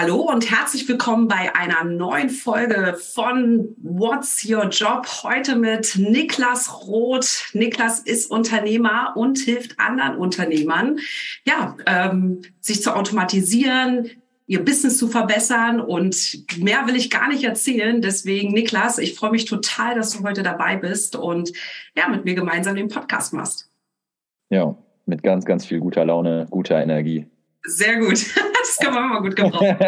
Hallo und herzlich willkommen bei einer neuen Folge von What's Your Job? Heute mit Niklas Roth. Niklas ist Unternehmer und hilft anderen Unternehmern, ja, ähm, sich zu automatisieren, ihr Business zu verbessern und mehr will ich gar nicht erzählen. Deswegen, Niklas, ich freue mich total, dass du heute dabei bist und ja, mit mir gemeinsam den Podcast machst. Ja, mit ganz, ganz viel guter Laune, guter Energie. Sehr gut. Das kann man immer gut gebrauchen.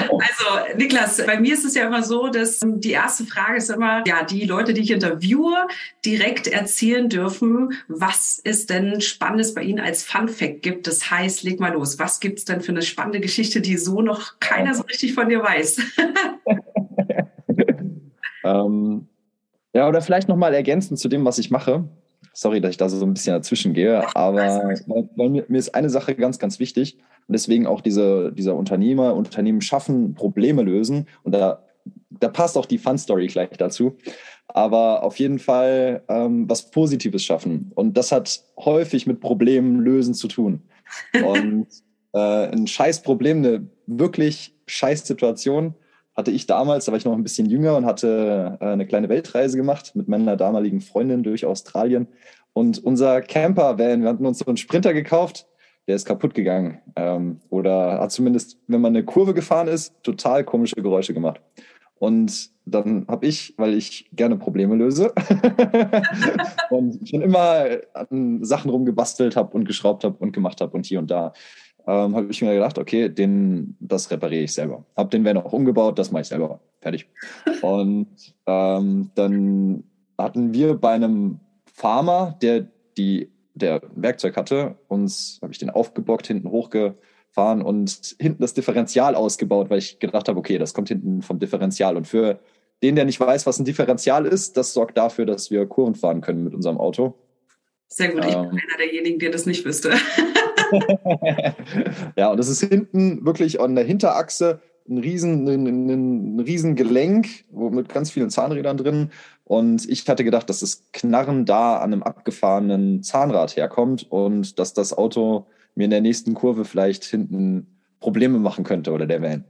also, Niklas, bei mir ist es ja immer so, dass die erste Frage ist immer, ja, die Leute, die ich interviewe, direkt erzählen dürfen, was es denn Spannendes bei Ihnen als Fun Fact gibt. Das heißt, leg mal los. Was gibt es denn für eine spannende Geschichte, die so noch keiner so richtig von dir weiß? ähm, ja, oder vielleicht nochmal ergänzend zu dem, was ich mache. Sorry, dass ich da so ein bisschen dazwischen gehe, aber mir, mir, ist eine Sache ganz, ganz wichtig und deswegen auch diese, dieser Unternehmer, Unternehmen schaffen, Probleme lösen und da, da passt auch die Fun-Story gleich dazu, aber auf jeden Fall ähm, was Positives schaffen und das hat häufig mit Problemen lösen zu tun. Und äh, ein scheiß Problem, eine wirklich scheiß Situation hatte ich damals, da war ich noch ein bisschen jünger und hatte äh, eine kleine Weltreise gemacht mit meiner damaligen Freundin durch Australien. Und unser Camper-Van, wir hatten uns so einen Sprinter gekauft, der ist kaputt gegangen. Ähm, oder hat zumindest, wenn man eine Kurve gefahren ist, total komische Geräusche gemacht. Und dann habe ich, weil ich gerne Probleme löse und schon immer an Sachen rumgebastelt habe und geschraubt habe und gemacht habe und hier und da, ähm, habe ich mir gedacht, okay, den, das repariere ich selber. Habe den Van auch umgebaut, das mache ich selber. Fertig. Und ähm, dann hatten wir bei einem Farmer, der die der Werkzeug hatte, uns habe ich den aufgebockt, hinten hochgefahren und hinten das Differential ausgebaut, weil ich gedacht habe, okay, das kommt hinten vom Differential. Und für den, der nicht weiß, was ein Differential ist, das sorgt dafür, dass wir Kurven fahren können mit unserem Auto. Sehr gut, ich bin ähm, einer derjenigen, der das nicht wüsste. ja, und das ist hinten wirklich an der Hinterachse ein riesen, ein, riesen Gelenk mit ganz vielen Zahnrädern drin. Und ich hatte gedacht, dass das Knarren da an einem abgefahrenen Zahnrad herkommt und dass das Auto mir in der nächsten Kurve vielleicht hinten Probleme machen könnte oder der Van.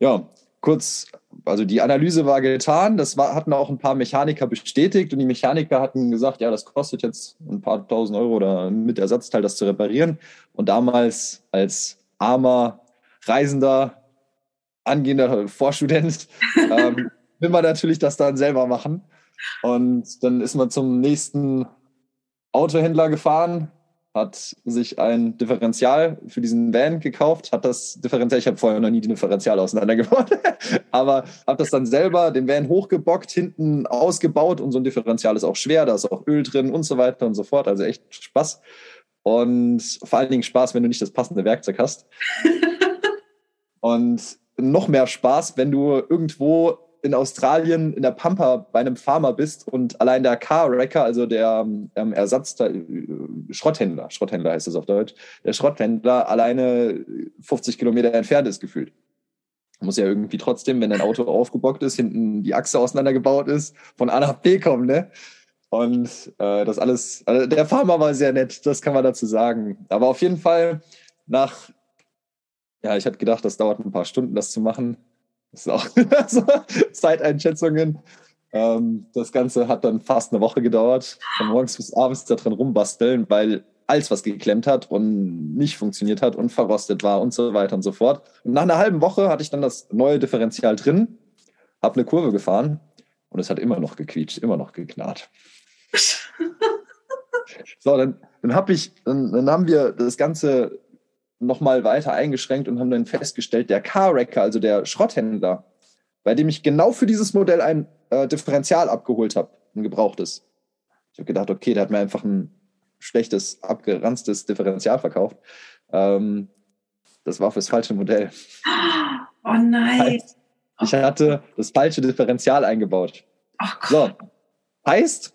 Ja, kurz, also die Analyse war getan, das war, hatten auch ein paar Mechaniker bestätigt und die Mechaniker hatten gesagt, ja, das kostet jetzt ein paar tausend Euro oder mit Ersatzteil das zu reparieren. Und damals als armer Reisender, angehender Vorstudent, ähm, will man natürlich das dann selber machen. Und dann ist man zum nächsten Autohändler gefahren, hat sich ein Differential für diesen Van gekauft, hat das Differential, ich habe vorher noch nie die Differential auseinandergebaut, aber habe das dann selber den Van hochgebockt, hinten ausgebaut und so ein Differential ist auch schwer, da ist auch Öl drin und so weiter und so fort, also echt Spaß. Und vor allen Dingen Spaß, wenn du nicht das passende Werkzeug hast. und noch mehr Spaß, wenn du irgendwo in Australien in der Pampa bei einem Farmer bist und allein der Car-Wrecker, also der ähm, Ersatzteil, äh, Schrotthändler, Schrotthändler heißt das auf Deutsch, der Schrotthändler alleine 50 Kilometer entfernt ist gefühlt. Muss ja irgendwie trotzdem, wenn dein Auto aufgebockt ist, hinten die Achse auseinandergebaut ist, von A nach B kommen, ne? Und äh, das alles, also der Farmer war sehr nett, das kann man dazu sagen. Aber auf jeden Fall nach, ja, ich hatte gedacht, das dauert ein paar Stunden, das zu machen das ist auch Zeiteinschätzungen. Ähm, das Ganze hat dann fast eine Woche gedauert, von morgens bis abends da drin rumbasteln, weil alles was geklemmt hat und nicht funktioniert hat und verrostet war und so weiter und so fort. Und nach einer halben Woche hatte ich dann das neue Differential drin, habe eine Kurve gefahren und es hat immer noch gequietscht, immer noch geknarrt. so, dann, dann, hab ich, dann, dann haben wir das Ganze nochmal weiter eingeschränkt und haben dann festgestellt, der Car-Wrecker, also der Schrotthändler, bei dem ich genau für dieses Modell ein äh, Differential abgeholt habe, ein gebrauchtes. Ich habe gedacht, okay, der hat mir einfach ein schlechtes, abgeranztes Differential verkauft. Ähm, das war fürs falsche Modell. Oh nein. Ich hatte das falsche Differential eingebaut. Ach Gott. So. Heißt,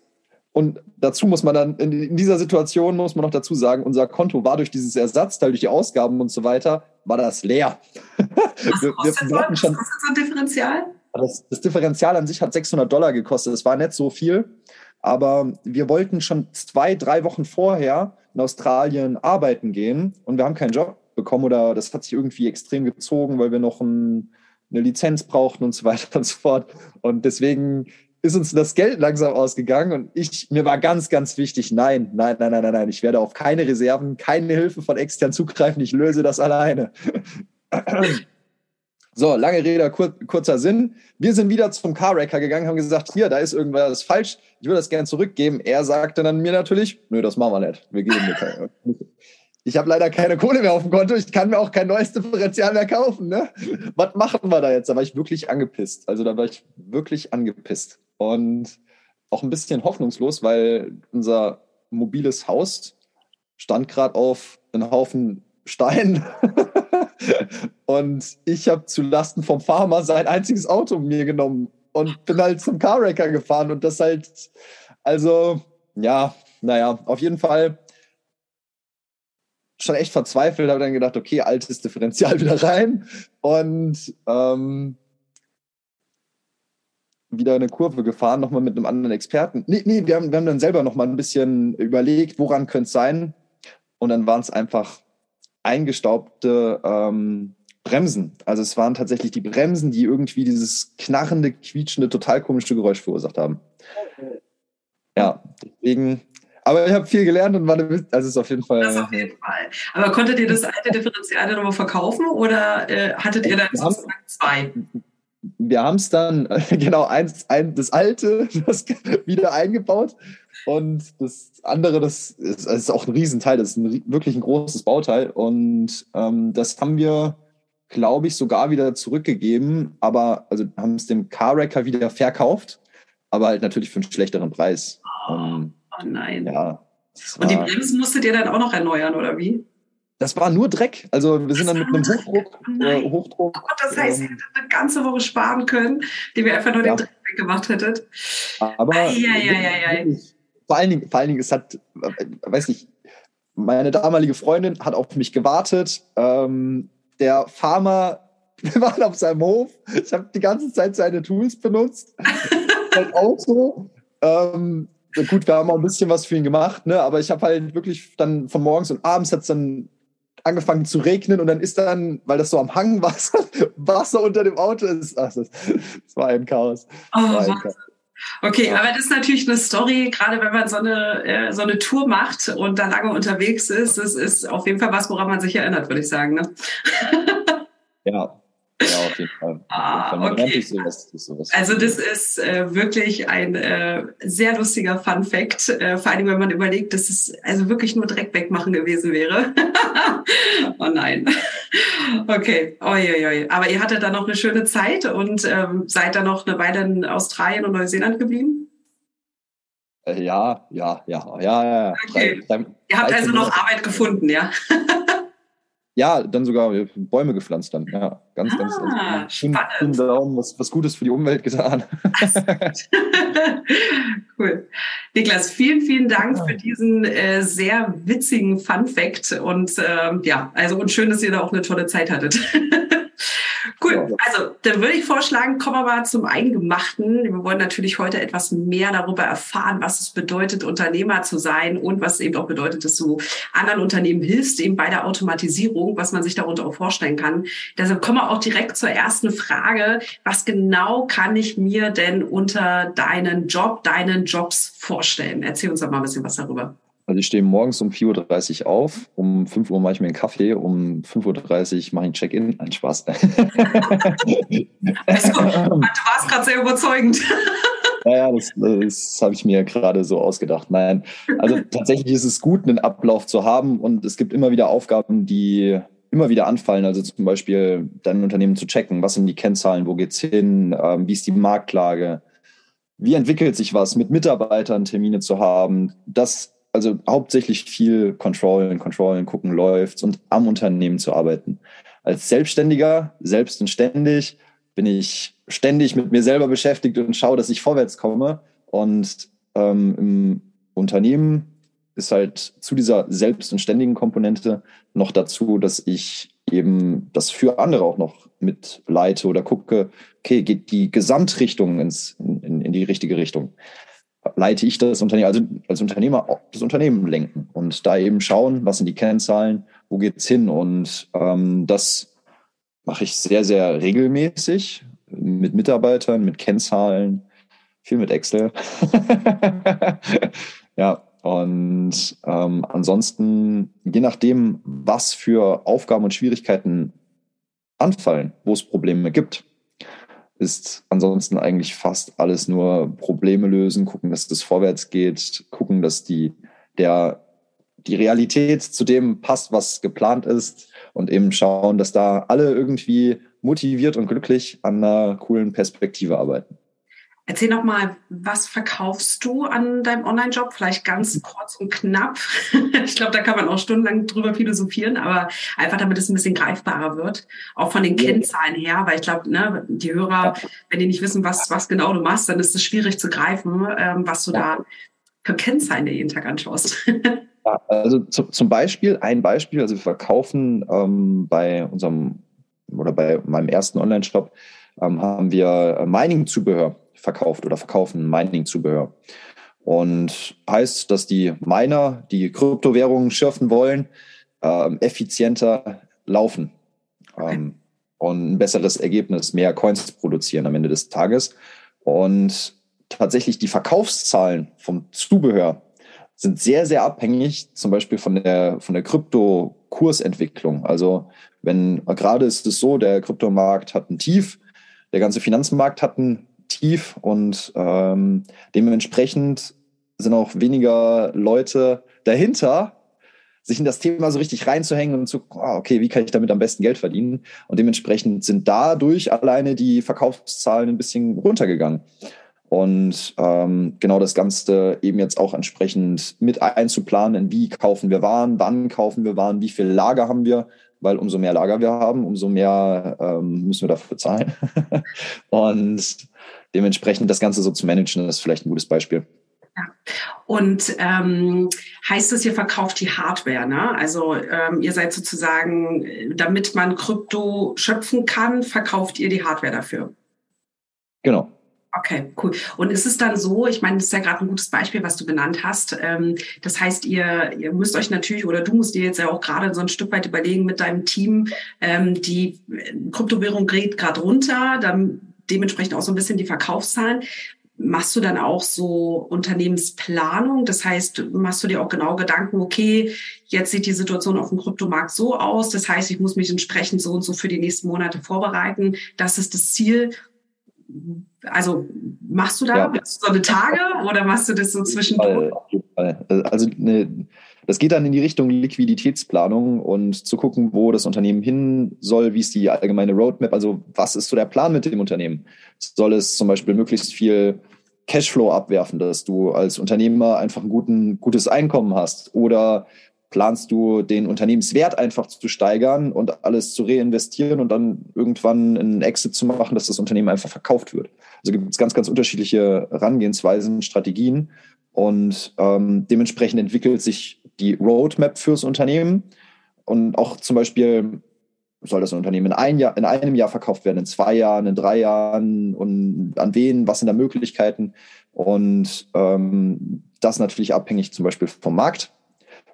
und dazu muss man dann, in dieser Situation muss man noch dazu sagen, unser Konto war durch dieses Ersatzteil, durch die Ausgaben und so weiter, war das leer. Was wir, kostet, wir, wir schon, was kostet so ein Differential? Das, das Differential an sich hat 600 Dollar gekostet. Es war nicht so viel, aber wir wollten schon zwei, drei Wochen vorher in Australien arbeiten gehen und wir haben keinen Job bekommen oder das hat sich irgendwie extrem gezogen, weil wir noch ein, eine Lizenz brauchten und so weiter und so fort. Und deswegen ist uns das Geld langsam ausgegangen und ich, mir war ganz, ganz wichtig, nein, nein, nein, nein, nein, ich werde auf keine Reserven, keine Hilfe von extern zugreifen, ich löse das alleine. So, lange Rede, kur kurzer Sinn. Wir sind wieder zum Carwrecker gegangen, haben gesagt, hier, da ist irgendwas falsch, ich würde das gerne zurückgeben. Er sagte dann mir natürlich, nö, das machen wir nicht. Wir geben dir keine. Ich habe leider keine Kohle mehr auf dem Konto, ich kann mir auch kein neues Differential mehr kaufen. Ne? Was machen wir da jetzt? Da war ich wirklich angepisst. Also da war ich wirklich angepisst. Und auch ein bisschen hoffnungslos, weil unser mobiles Haus stand gerade auf einen Haufen Stein. und ich habe zu Lasten vom Farmer sein einziges Auto mir genommen und bin halt zum Carwrecker gefahren und das halt, also, ja, naja, auf jeden Fall schon echt verzweifelt, habe dann gedacht, okay, altes Differential wieder rein und ähm, wieder eine Kurve gefahren, nochmal mit einem anderen Experten. Nee, nee, wir haben, wir haben dann selber nochmal ein bisschen überlegt, woran könnte es sein. Und dann waren es einfach eingestaubte ähm, Bremsen. Also es waren tatsächlich die Bremsen, die irgendwie dieses knarrende, quietschende, total komische Geräusch verursacht haben. Ja, deswegen. Aber ich habe viel gelernt und war eine, also es ist auf jeden Fall. Das auf jeden Fall. Aber konntet ihr das alte Differential nochmal verkaufen oder äh, hattet ihr dann sozusagen zwei? Wir haben es dann, genau, eins, ein, das alte, das wieder eingebaut und das andere, das ist, das ist auch ein Riesenteil, das ist ein, wirklich ein großes Bauteil. Und ähm, das haben wir, glaube ich, sogar wieder zurückgegeben, aber also haben es dem Car-Wrecker wieder verkauft, aber halt natürlich für einen schlechteren Preis. Oh, um, oh nein. Ja. Und die Bremsen musstet ihr dann auch noch erneuern, oder wie? Das war nur Dreck. Also wir sind dann mit einem Hochdruck. Äh, Hochdruck oh das heißt, ähm, ihr hättet eine ganze Woche sparen können, die wir einfach nur ja. den Dreck weggemacht hättet. Aber ai, ai, ai, vor allen Dingen, vor allen Dingen, es hat, äh, weiß nicht, meine damalige Freundin hat auf mich gewartet. Ähm, der Farmer, wir waren auf seinem Hof. Ich habe die ganze Zeit seine Tools benutzt. Sein Auto. Ähm, gut, wir haben auch ein bisschen was für ihn gemacht, ne? aber ich habe halt wirklich dann von morgens und abends hat es dann angefangen zu regnen und dann ist dann, weil das so am Hang war, Wasser unter dem Auto ist. Ach, das, das war ein Chaos. Oh, war ein Chaos. Okay, aber das ist natürlich eine Story, gerade wenn man so eine, äh, so eine Tour macht und da lange unterwegs ist, das ist auf jeden Fall was, woran man sich erinnert, würde ich sagen. Ne? Ja, ja, auf jeden Fall. Ah, okay. Sowas, sowas also das ist äh, wirklich ein äh, sehr lustiger Fun Fact, äh, vor allem wenn man überlegt, dass es also wirklich nur Dreck wegmachen gewesen wäre. oh nein. Okay, oi, aber ihr hattet dann noch eine schöne Zeit und ähm, seid dann noch eine Weile in Australien und Neuseeland geblieben? Äh, ja, ja, ja, ja, ja. Okay. Ihr habt also noch Arbeit gefunden, ja? Ja, dann sogar Bäume gepflanzt dann. Ja, ganz, ganz. Ah, also, spannend. Daumen, was, was Gutes für die Umwelt getan. cool. Niklas, vielen, vielen Dank für diesen äh, sehr witzigen Fun Fact und äh, ja, also und schön, dass ihr da auch eine tolle Zeit hattet. Cool. Also, dann würde ich vorschlagen, kommen wir mal zum Eingemachten. Wir wollen natürlich heute etwas mehr darüber erfahren, was es bedeutet, Unternehmer zu sein und was eben auch bedeutet, dass du anderen Unternehmen hilfst, eben bei der Automatisierung, was man sich darunter auch vorstellen kann. Deshalb kommen wir auch direkt zur ersten Frage. Was genau kann ich mir denn unter deinen Job, deinen Jobs vorstellen? Erzähl uns doch mal ein bisschen was darüber. Also ich stehe morgens um 4.30 Uhr auf, um 5 Uhr mache ich mir einen Kaffee, um 5.30 Uhr mache ich einen Check-in. Ein Spaß. also, du warst gerade sehr überzeugend. Naja, das, das habe ich mir gerade so ausgedacht. Nein, also tatsächlich ist es gut, einen Ablauf zu haben und es gibt immer wieder Aufgaben, die immer wieder anfallen. Also zum Beispiel dein Unternehmen zu checken, was sind die Kennzahlen, wo geht's hin, ähm, wie ist die Marktlage, wie entwickelt sich was, mit Mitarbeitern Termine zu haben. Das also hauptsächlich viel Controllen, Controllen, gucken, läuft's und am Unternehmen zu arbeiten. Als Selbstständiger, selbst und ständig, bin ich ständig mit mir selber beschäftigt und schaue, dass ich vorwärts komme. Und ähm, im Unternehmen ist halt zu dieser selbst- und ständigen Komponente noch dazu, dass ich eben das für andere auch noch mit leite oder gucke, okay, geht die Gesamtrichtung ins, in, in die richtige Richtung leite ich das Unternehmen, also als Unternehmer das Unternehmen lenken und da eben schauen, was sind die Kennzahlen, wo geht's hin und ähm, das mache ich sehr, sehr regelmäßig mit Mitarbeitern, mit Kennzahlen, viel mit Excel. ja, und ähm, ansonsten, je nachdem, was für Aufgaben und Schwierigkeiten anfallen, wo es Probleme gibt, ist ansonsten eigentlich fast alles nur Probleme lösen, gucken, dass das vorwärts geht, gucken, dass die, der, die Realität zu dem passt, was geplant ist und eben schauen, dass da alle irgendwie motiviert und glücklich an einer coolen Perspektive arbeiten. Erzähl noch mal, was verkaufst du an deinem Online-Job? Vielleicht ganz kurz und knapp. ich glaube, da kann man auch stundenlang drüber philosophieren, aber einfach damit es ein bisschen greifbarer wird, auch von den Kennzahlen her, weil ich glaube, ne, die Hörer, wenn die nicht wissen, was, was genau du machst, dann ist es schwierig zu greifen, ähm, was du da für Kennzahlen jeden Tag anschaust. ja, also zu, zum Beispiel, ein Beispiel, also wir verkaufen ähm, bei unserem oder bei meinem ersten Online-Shop ähm, haben wir Mining-Zubehör verkauft oder verkaufen Mining-Zubehör. Und heißt, dass die Miner, die Kryptowährungen schürfen wollen, ähm, effizienter laufen ähm, und ein besseres Ergebnis, mehr Coins produzieren am Ende des Tages. Und tatsächlich die Verkaufszahlen vom Zubehör sind sehr, sehr abhängig, zum Beispiel von der, von der Kryptokursentwicklung. Also wenn gerade ist es so, der Kryptomarkt hat ein Tief, der ganze Finanzmarkt hat ein tief und ähm, dementsprechend sind auch weniger Leute dahinter, sich in das Thema so richtig reinzuhängen und zu, oh, okay, wie kann ich damit am besten Geld verdienen? Und dementsprechend sind dadurch alleine die Verkaufszahlen ein bisschen runtergegangen. Und ähm, genau das Ganze eben jetzt auch entsprechend mit einzuplanen, wie kaufen wir Waren, wann kaufen wir Waren, wie viel Lager haben wir, weil umso mehr Lager wir haben, umso mehr ähm, müssen wir dafür zahlen. und dementsprechend das Ganze so zu managen, ist vielleicht ein gutes Beispiel. Ja. Und ähm, heißt es, ihr verkauft die Hardware, ne? Also ähm, ihr seid sozusagen, damit man Krypto schöpfen kann, verkauft ihr die Hardware dafür. Genau. Okay, cool. Und ist es dann so, ich meine, das ist ja gerade ein gutes Beispiel, was du genannt hast. Ähm, das heißt, ihr, ihr müsst euch natürlich, oder du musst dir jetzt ja auch gerade so ein Stück weit überlegen mit deinem Team, ähm, die Kryptowährung geht gerade runter, dann dementsprechend auch so ein bisschen die Verkaufszahlen. Machst du dann auch so Unternehmensplanung? Das heißt, machst du dir auch genau Gedanken, okay, jetzt sieht die Situation auf dem Kryptomarkt so aus. Das heißt, ich muss mich entsprechend so und so für die nächsten Monate vorbereiten. Das ist das Ziel. Also machst du da ja. so eine Tage oder machst du das so zwischendurch? Auf jeden Fall. Also eine, das geht dann in die Richtung Liquiditätsplanung und zu gucken, wo das Unternehmen hin soll, wie ist die allgemeine Roadmap, also was ist so der Plan mit dem Unternehmen? Soll es zum Beispiel möglichst viel Cashflow abwerfen, dass du als Unternehmer einfach ein guten, gutes Einkommen hast? Oder planst du den Unternehmenswert einfach zu steigern und alles zu reinvestieren und dann irgendwann einen Exit zu machen, dass das Unternehmen einfach verkauft wird? Also gibt es ganz, ganz unterschiedliche Herangehensweisen, Strategien und ähm, dementsprechend entwickelt sich die Roadmap fürs Unternehmen. Und auch zum Beispiel soll das Unternehmen in, ein Jahr, in einem Jahr verkauft werden, in zwei Jahren, in drei Jahren und an wen, was sind da Möglichkeiten. Und ähm, das natürlich abhängig zum Beispiel vom Markt.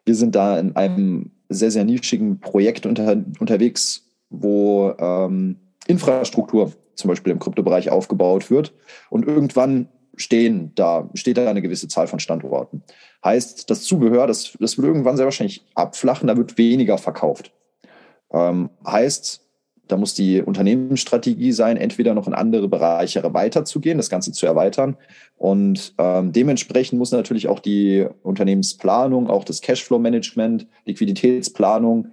Wir sind da in einem sehr, sehr nischigen Projekt unter, unterwegs, wo ähm, Infrastruktur zum Beispiel im Kryptobereich aufgebaut wird. Und irgendwann stehen da, steht da eine gewisse Zahl von Standorten. Heißt, das Zubehör, das, das wird irgendwann sehr wahrscheinlich abflachen, da wird weniger verkauft. Ähm, heißt, da muss die Unternehmensstrategie sein, entweder noch in andere Bereiche weiterzugehen, das Ganze zu erweitern. Und ähm, dementsprechend muss natürlich auch die Unternehmensplanung, auch das Cashflow-Management, Liquiditätsplanung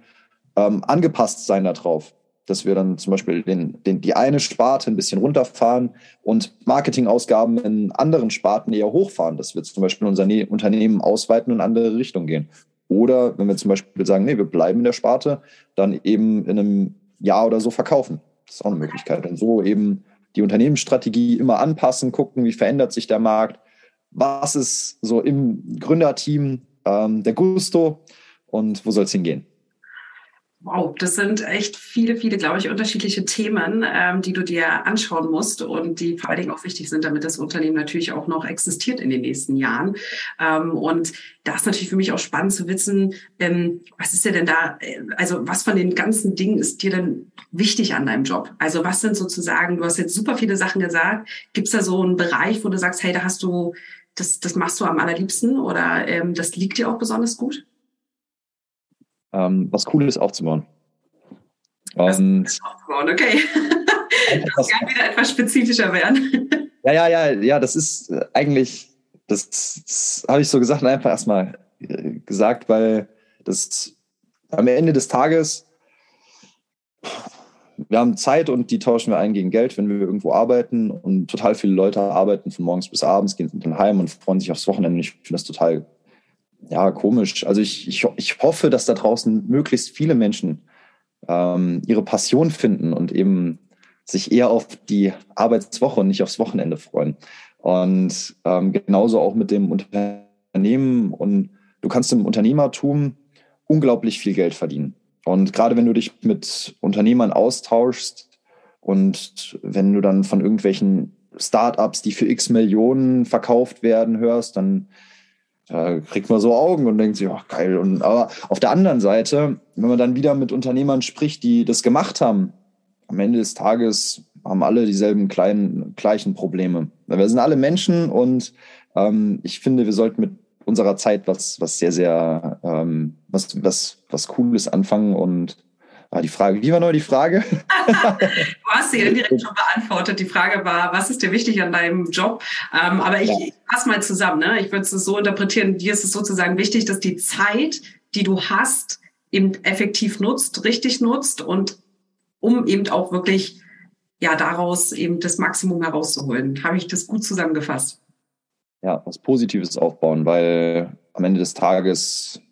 ähm, angepasst sein darauf dass wir dann zum Beispiel den, den, die eine Sparte ein bisschen runterfahren und Marketingausgaben in anderen Sparten eher hochfahren, dass wir zum Beispiel unser ne Unternehmen ausweiten und in andere Richtungen gehen. Oder wenn wir zum Beispiel sagen, nee, wir bleiben in der Sparte, dann eben in einem Jahr oder so verkaufen. Das ist auch eine Möglichkeit. Und so eben die Unternehmensstrategie immer anpassen, gucken, wie verändert sich der Markt, was ist so im Gründerteam ähm, der Gusto und wo soll es hingehen. Wow, das sind echt viele, viele, glaube ich, unterschiedliche Themen, ähm, die du dir anschauen musst und die vor allen Dingen auch wichtig sind, damit das Unternehmen natürlich auch noch existiert in den nächsten Jahren. Ähm, und da ist natürlich für mich auch spannend zu wissen, ähm, was ist dir denn da, äh, also was von den ganzen Dingen ist dir denn wichtig an deinem Job? Also was sind sozusagen, du hast jetzt super viele Sachen gesagt, gibt es da so einen Bereich, wo du sagst, hey, da hast du, das, das machst du am allerliebsten oder ähm, das liegt dir auch besonders gut? Ähm, was Cooles aufzubauen. Und aufzubauen, okay. das kann wieder etwas spezifischer werden. Ja, ja, ja, ja, das ist äh, eigentlich, das, das habe ich so gesagt, einfach erstmal äh, gesagt, weil das am Ende des Tages, wir haben Zeit und die tauschen wir ein gegen Geld, wenn wir irgendwo arbeiten und total viele Leute arbeiten von morgens bis abends, gehen dann heim und freuen sich aufs Wochenende. Ich finde das total ja, komisch. Also ich, ich, ich hoffe, dass da draußen möglichst viele Menschen ähm, ihre Passion finden und eben sich eher auf die Arbeitswoche und nicht aufs Wochenende freuen. Und ähm, genauso auch mit dem Unternehmen. Und du kannst im Unternehmertum unglaublich viel Geld verdienen. Und gerade wenn du dich mit Unternehmern austauschst und wenn du dann von irgendwelchen Startups, die für x Millionen verkauft werden, hörst, dann da kriegt man so Augen und denkt sich, ach geil. Und, aber auf der anderen Seite, wenn man dann wieder mit Unternehmern spricht, die das gemacht haben, am Ende des Tages haben alle dieselben kleinen, gleichen Probleme. Wir sind alle Menschen und ähm, ich finde, wir sollten mit unserer Zeit was, was sehr, sehr, ähm, was, was, was Cooles anfangen und Ah, die Frage, wie war neu die Frage? du hast sie indirekt schon beantwortet. Die Frage war, was ist dir wichtig an deinem Job? Ähm, aber ich, ja. ich fasse mal zusammen. Ne? Ich würde es so interpretieren, dir ist es sozusagen wichtig, dass die Zeit, die du hast, eben effektiv nutzt, richtig nutzt und um eben auch wirklich ja daraus eben das Maximum herauszuholen. Habe ich das gut zusammengefasst? Ja, was Positives aufbauen, weil am Ende des Tages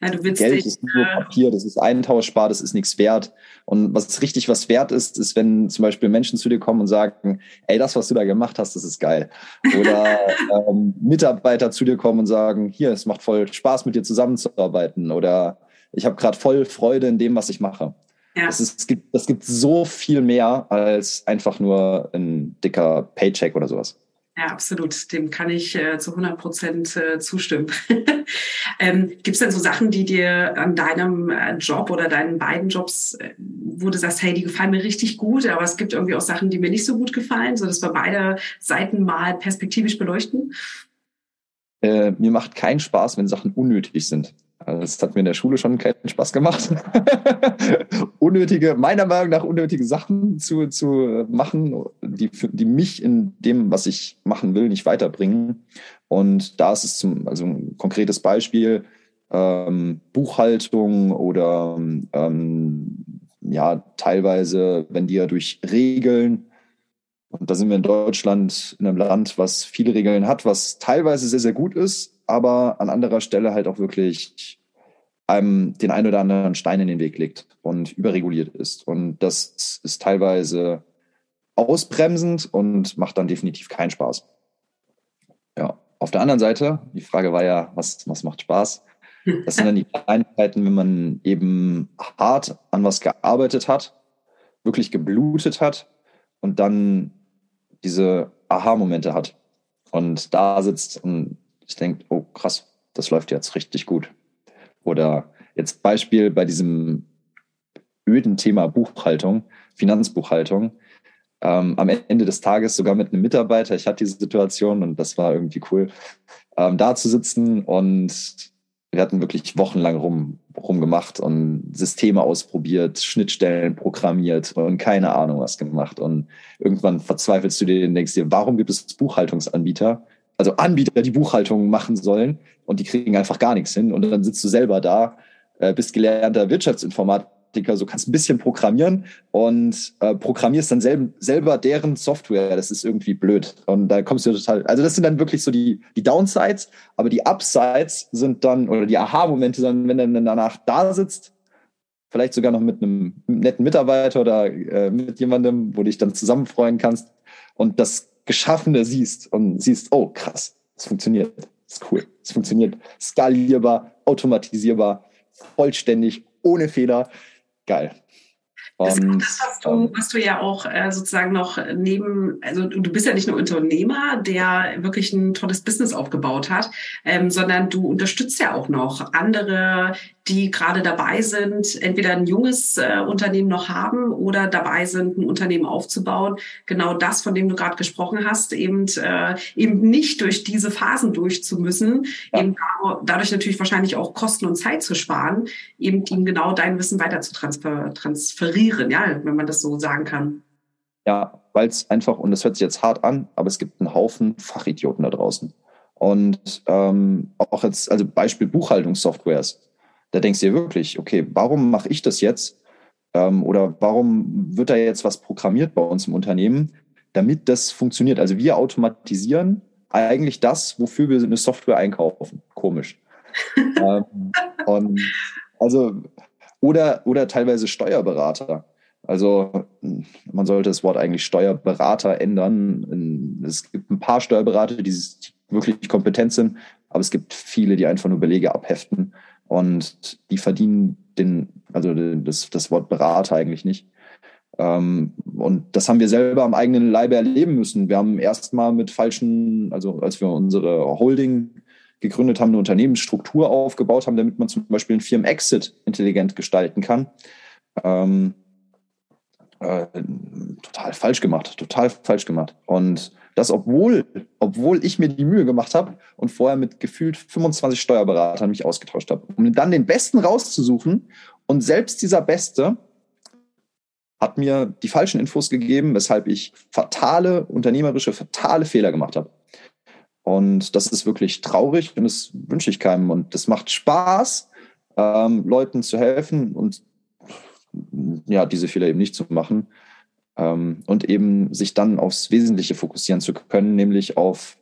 ja, du willst Geld dich, ist nur äh, Papier, das ist eintauschbar, das ist nichts wert. Und was richtig was wert ist, ist, wenn zum Beispiel Menschen zu dir kommen und sagen, ey, das, was du da gemacht hast, das ist geil. Oder ähm, Mitarbeiter zu dir kommen und sagen, hier, es macht voll Spaß, mit dir zusammenzuarbeiten. Oder ich habe gerade voll Freude in dem, was ich mache. Ja. Das, ist, es gibt, das gibt so viel mehr als einfach nur ein dicker Paycheck oder sowas. Ja, absolut. Dem kann ich äh, zu 100 Prozent äh, zustimmen. ähm, Gibt es denn so Sachen, die dir an deinem äh, Job oder deinen beiden Jobs, äh, wo du sagst, hey, die gefallen mir richtig gut, aber es gibt irgendwie auch Sachen, die mir nicht so gut gefallen, sodass wir beide Seiten mal perspektivisch beleuchten? Äh, mir macht keinen Spaß, wenn Sachen unnötig sind. Also das hat mir in der Schule schon keinen Spaß gemacht. unnötige, meiner Meinung nach unnötige Sachen zu, zu machen, die, die mich in dem, was ich machen will, nicht weiterbringen. Und da ist es zum, also ein konkretes Beispiel, ähm, Buchhaltung oder ähm, ja, teilweise, wenn die ja durch Regeln, und da sind wir in Deutschland in einem Land, was viele Regeln hat, was teilweise sehr, sehr gut ist, aber an anderer Stelle halt auch wirklich einem den ein oder anderen Stein in den Weg legt und überreguliert ist. Und das ist teilweise ausbremsend und macht dann definitiv keinen Spaß. Ja, auf der anderen Seite, die Frage war ja, was, was macht Spaß? Das sind dann die Kleinigkeiten, wenn man eben hart an was gearbeitet hat, wirklich geblutet hat und dann diese Aha-Momente hat und da sitzt und ich denke, oh krass, das läuft jetzt richtig gut. Oder jetzt Beispiel bei diesem öden Thema Buchhaltung, Finanzbuchhaltung. Ähm, am Ende des Tages sogar mit einem Mitarbeiter, ich hatte diese Situation und das war irgendwie cool, ähm, da zu sitzen und wir hatten wirklich wochenlang rum, rumgemacht und Systeme ausprobiert, Schnittstellen programmiert und keine Ahnung was gemacht. Und irgendwann verzweifelst du dir und denkst dir, warum gibt es Buchhaltungsanbieter, also Anbieter, die Buchhaltung machen sollen und die kriegen einfach gar nichts hin. Und dann sitzt du selber da, äh, bist gelernter Wirtschaftsinformatiker, so kannst ein bisschen programmieren und äh, programmierst dann selb, selber deren Software. Das ist irgendwie blöd. Und da kommst du total, also das sind dann wirklich so die, die Downsides, aber die Upsides sind dann, oder die Aha-Momente sind, wenn du dann danach da sitzt, vielleicht sogar noch mit einem netten Mitarbeiter oder äh, mit jemandem, wo du dich dann zusammen freuen kannst und das Geschaffene siehst und siehst, oh krass, es funktioniert, ist cool, es funktioniert skalierbar, automatisierbar, vollständig, ohne Fehler. geil. Das ist das, was du, was du ja auch äh, sozusagen noch neben, also du bist ja nicht nur Unternehmer, der wirklich ein tolles Business aufgebaut hat, ähm, sondern du unterstützt ja auch noch andere, die gerade dabei sind, entweder ein junges äh, Unternehmen noch haben oder dabei sind, ein Unternehmen aufzubauen. Genau das, von dem du gerade gesprochen hast, eben, äh, eben nicht durch diese Phasen durchzumüssen, ja. eben dadurch natürlich wahrscheinlich auch Kosten und Zeit zu sparen, eben ihm genau dein Wissen weiter zu transfer transferieren, ja, wenn man das so sagen kann. Ja, weil es einfach, und das hört sich jetzt hart an, aber es gibt einen Haufen Fachidioten da draußen. Und ähm, auch jetzt, also Beispiel Buchhaltungssoftwares da denkst du dir wirklich, okay, warum mache ich das jetzt? Ähm, oder warum wird da jetzt was programmiert bei uns im Unternehmen, damit das funktioniert? Also wir automatisieren eigentlich das, wofür wir eine Software einkaufen. Komisch. ähm, und also, oder, oder teilweise Steuerberater. Also man sollte das Wort eigentlich Steuerberater ändern. Es gibt ein paar Steuerberater, die wirklich kompetent sind, aber es gibt viele, die einfach nur Belege abheften und die verdienen den, also das, das Wort Berater eigentlich nicht. Ähm, und das haben wir selber am eigenen Leibe erleben müssen. Wir haben erstmal mit falschen, also als wir unsere Holding gegründet haben, eine Unternehmensstruktur aufgebaut haben, damit man zum Beispiel einen Firmen-Exit intelligent gestalten kann. Ähm, äh, total falsch gemacht, total falsch gemacht. Und das, obwohl, obwohl ich mir die Mühe gemacht habe und vorher mit gefühlt 25 Steuerberatern mich ausgetauscht habe, um dann den Besten rauszusuchen. Und selbst dieser Beste hat mir die falschen Infos gegeben, weshalb ich fatale, unternehmerische, fatale Fehler gemacht habe. Und das ist wirklich traurig und das wünsche ich keinem. Und das macht Spaß, ähm, Leuten zu helfen und ja, diese Fehler eben nicht zu machen und eben sich dann aufs Wesentliche fokussieren zu können, nämlich auf,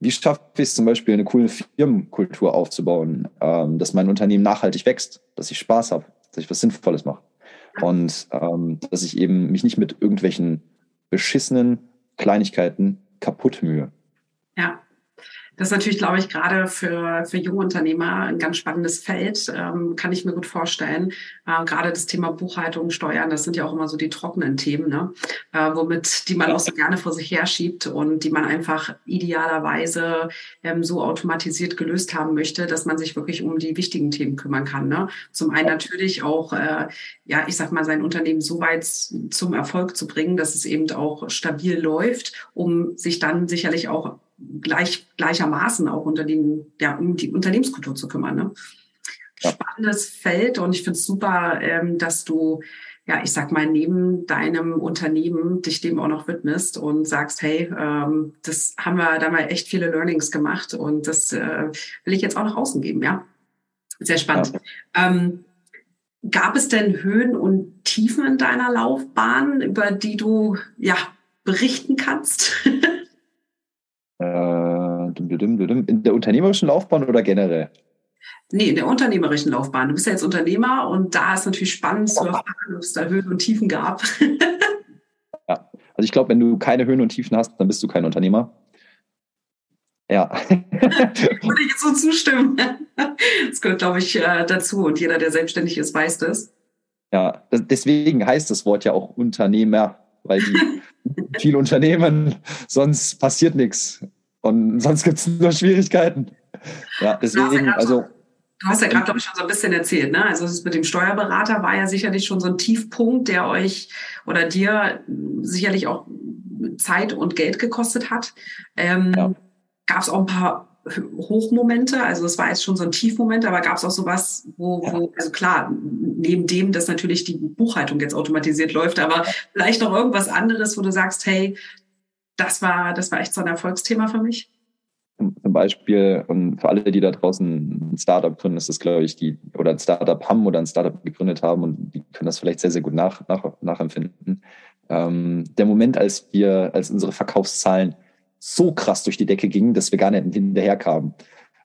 wie schaffe ich es zum Beispiel, eine coole Firmenkultur aufzubauen, ähm, dass mein Unternehmen nachhaltig wächst, dass ich Spaß habe, dass ich was Sinnvolles mache und ähm, dass ich eben mich nicht mit irgendwelchen beschissenen Kleinigkeiten kaputt mühe. Ja, das ist natürlich, glaube ich, gerade für, für junge Unternehmer ein ganz spannendes Feld, ähm, kann ich mir gut vorstellen. Äh, gerade das Thema Buchhaltung, Steuern, das sind ja auch immer so die trockenen Themen, ne? Äh, womit die man auch so gerne vor sich herschiebt und die man einfach idealerweise ähm, so automatisiert gelöst haben möchte, dass man sich wirklich um die wichtigen Themen kümmern kann. Ne? Zum einen natürlich auch, äh, ja, ich sag mal, sein Unternehmen so weit zum Erfolg zu bringen, dass es eben auch stabil läuft, um sich dann sicherlich auch gleich, gleichermaßen auch unter den, ja, um die Unternehmenskultur zu kümmern. Ne? Spannendes Feld und ich finde es super, ähm, dass du ja, ich sag mal, neben deinem Unternehmen dich dem auch noch widmest und sagst, hey, ähm, das haben wir da mal echt viele Learnings gemacht und das äh, will ich jetzt auch nach außen geben, ja. Sehr spannend. Ja. Ähm, gab es denn Höhen und Tiefen in deiner Laufbahn, über die du ja berichten kannst? In der unternehmerischen Laufbahn oder generell? Nee, in der unternehmerischen Laufbahn. Du bist ja jetzt Unternehmer und da ist natürlich spannend zu erfahren, ob es da Höhen und Tiefen gab. ja, also ich glaube, wenn du keine Höhen und Tiefen hast, dann bist du kein Unternehmer. Ja. Würde ich jetzt so zustimmen. Das gehört, glaube ich, äh, dazu und jeder, der selbstständig ist, weiß das. Ja, deswegen heißt das Wort ja auch Unternehmer, weil die viel Unternehmen, sonst passiert nichts. Und sonst gibt es nur Schwierigkeiten. Ja, deswegen, ja also. Du hast ja gerade, glaube ich, schon so ein bisschen erzählt, ne? Also das mit dem Steuerberater war ja sicherlich schon so ein Tiefpunkt, der euch oder dir sicherlich auch Zeit und Geld gekostet hat. Ähm, ja. Gab es auch ein paar Hochmomente, also es war jetzt schon so ein Tiefmoment, aber gab es auch sowas, wo, ja. wo, also klar, neben dem, dass natürlich die Buchhaltung jetzt automatisiert läuft, aber vielleicht noch irgendwas anderes, wo du sagst, hey, das war, das war echt so ein Erfolgsthema für mich. Zum Beispiel, und für alle, die da draußen ein Startup gründen, ist das, glaube ich, die, oder ein Startup haben oder ein Startup gegründet haben und die können das vielleicht sehr, sehr gut nach, nach, nachempfinden. Ähm, der Moment, als wir, als unsere Verkaufszahlen so krass durch die Decke gingen, dass wir gar nicht hinterher kamen.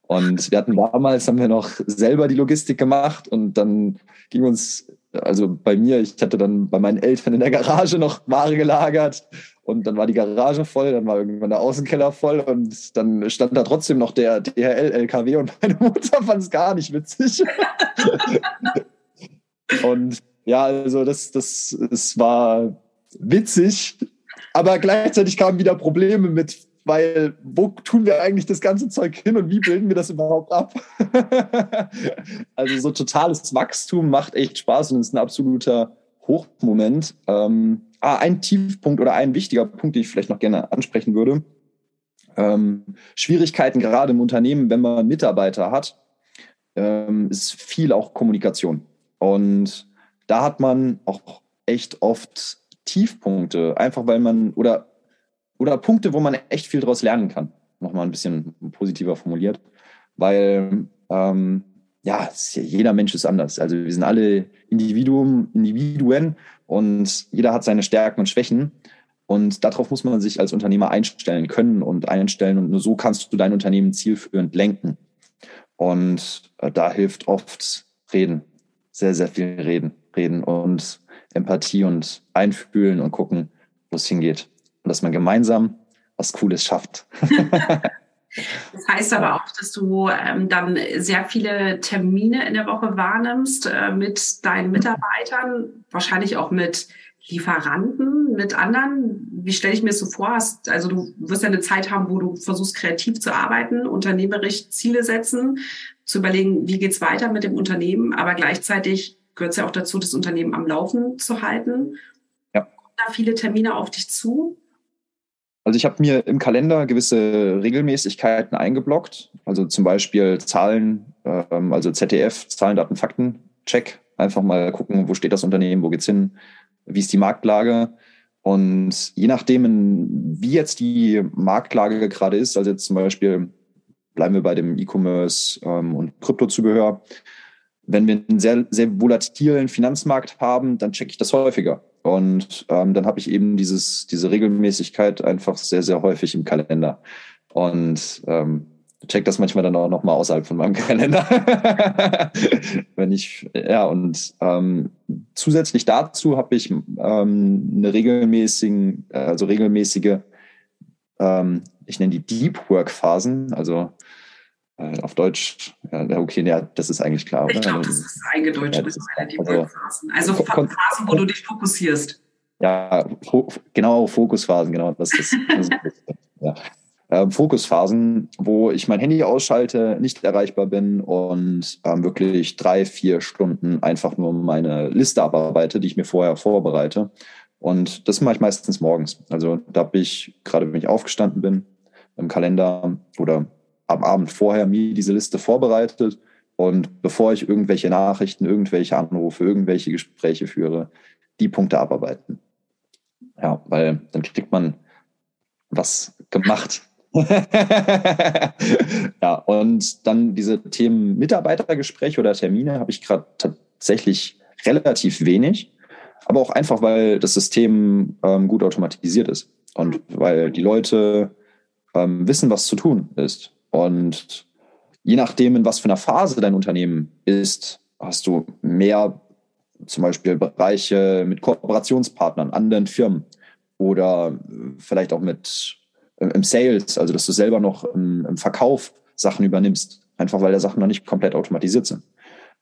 Und wir hatten damals, haben wir noch selber die Logistik gemacht und dann ging uns, also bei mir, ich hatte dann bei meinen Eltern in der Garage noch Ware gelagert und dann war die Garage voll, dann war irgendwann der Außenkeller voll und dann stand da trotzdem noch der DHL-LKW und meine Mutter fand es gar nicht witzig. und ja, also das, das, das war witzig, aber gleichzeitig kamen wieder Probleme mit, weil wo tun wir eigentlich das ganze Zeug hin und wie bilden wir das überhaupt ab? also so totales Wachstum macht echt Spaß und ist ein absoluter Hochmoment. Ähm, ah, ein Tiefpunkt oder ein wichtiger Punkt, den ich vielleicht noch gerne ansprechen würde. Ähm, Schwierigkeiten gerade im Unternehmen, wenn man Mitarbeiter hat, ähm, ist viel auch Kommunikation. Und da hat man auch echt oft Tiefpunkte, einfach weil man oder, oder Punkte, wo man echt viel daraus lernen kann. Nochmal ein bisschen positiver formuliert, weil ähm, ja, jeder Mensch ist anders. Also wir sind alle Individuum, Individuen und jeder hat seine Stärken und Schwächen. Und darauf muss man sich als Unternehmer einstellen können und einstellen. Und nur so kannst du dein Unternehmen zielführend lenken. Und äh, da hilft oft Reden, sehr, sehr viel Reden, Reden und Empathie und Einfühlen und gucken, wo es hingeht. Und dass man gemeinsam was Cooles schafft. Das heißt aber auch, dass du ähm, dann sehr viele Termine in der Woche wahrnimmst äh, mit deinen Mitarbeitern, wahrscheinlich auch mit Lieferanten, mit anderen. Wie stelle ich mir das so vor? Also du wirst ja eine Zeit haben, wo du versuchst, kreativ zu arbeiten, unternehmerisch Ziele setzen, zu überlegen, wie geht's weiter mit dem Unternehmen, aber gleichzeitig gehört es ja auch dazu, das Unternehmen am Laufen zu halten. Ja. Kommen da viele Termine auf dich zu? Also ich habe mir im Kalender gewisse Regelmäßigkeiten eingeblockt. Also zum Beispiel Zahlen, ähm, also ZDF, Zahlen, Daten, Fakten, Check. Einfach mal gucken, wo steht das Unternehmen, wo geht's hin, wie ist die Marktlage. Und je nachdem, wie jetzt die Marktlage gerade ist, also jetzt zum Beispiel bleiben wir bei dem E-Commerce ähm, und Kryptozubehör, wenn wir einen sehr, sehr volatilen Finanzmarkt haben, dann checke ich das häufiger. Und ähm, dann habe ich eben dieses, diese Regelmäßigkeit einfach sehr, sehr häufig im Kalender. Und ähm, check das manchmal dann auch nochmal außerhalb von meinem Kalender. Wenn ich, ja, und ähm, zusätzlich dazu habe ich ähm, eine regelmäßigen, also regelmäßige, ähm, ich nenne die Deep Work Phasen, also äh, auf Deutsch, ja, okay, ja, das ist eigentlich klar. Ich glaube, das ist eingedeutscht ja, mit also, Phasen. Also Phasen, wo du dich fokussierst. Ja, fo genau, Fokusphasen, genau. Das ist, das ist ja. ähm, Fokusphasen, wo ich mein Handy ausschalte, nicht erreichbar bin und ähm, wirklich drei, vier Stunden einfach nur meine Liste abarbeite, die ich mir vorher vorbereite. Und das mache ich meistens morgens. Also da habe ich, gerade wenn ich aufgestanden bin, im Kalender oder am Abend vorher mir diese Liste vorbereitet und bevor ich irgendwelche Nachrichten, irgendwelche Anrufe, irgendwelche Gespräche führe, die Punkte abarbeiten. Ja, weil dann kriegt man was gemacht. ja, und dann diese Themen Mitarbeitergespräche oder Termine habe ich gerade tatsächlich relativ wenig, aber auch einfach, weil das System ähm, gut automatisiert ist und weil die Leute ähm, wissen, was zu tun ist. Und je nachdem, in was für einer Phase dein Unternehmen ist, hast du mehr zum Beispiel Bereiche mit Kooperationspartnern, anderen Firmen oder vielleicht auch mit äh, im Sales, also dass du selber noch im, im Verkauf Sachen übernimmst, einfach weil der Sachen noch nicht komplett automatisiert sind.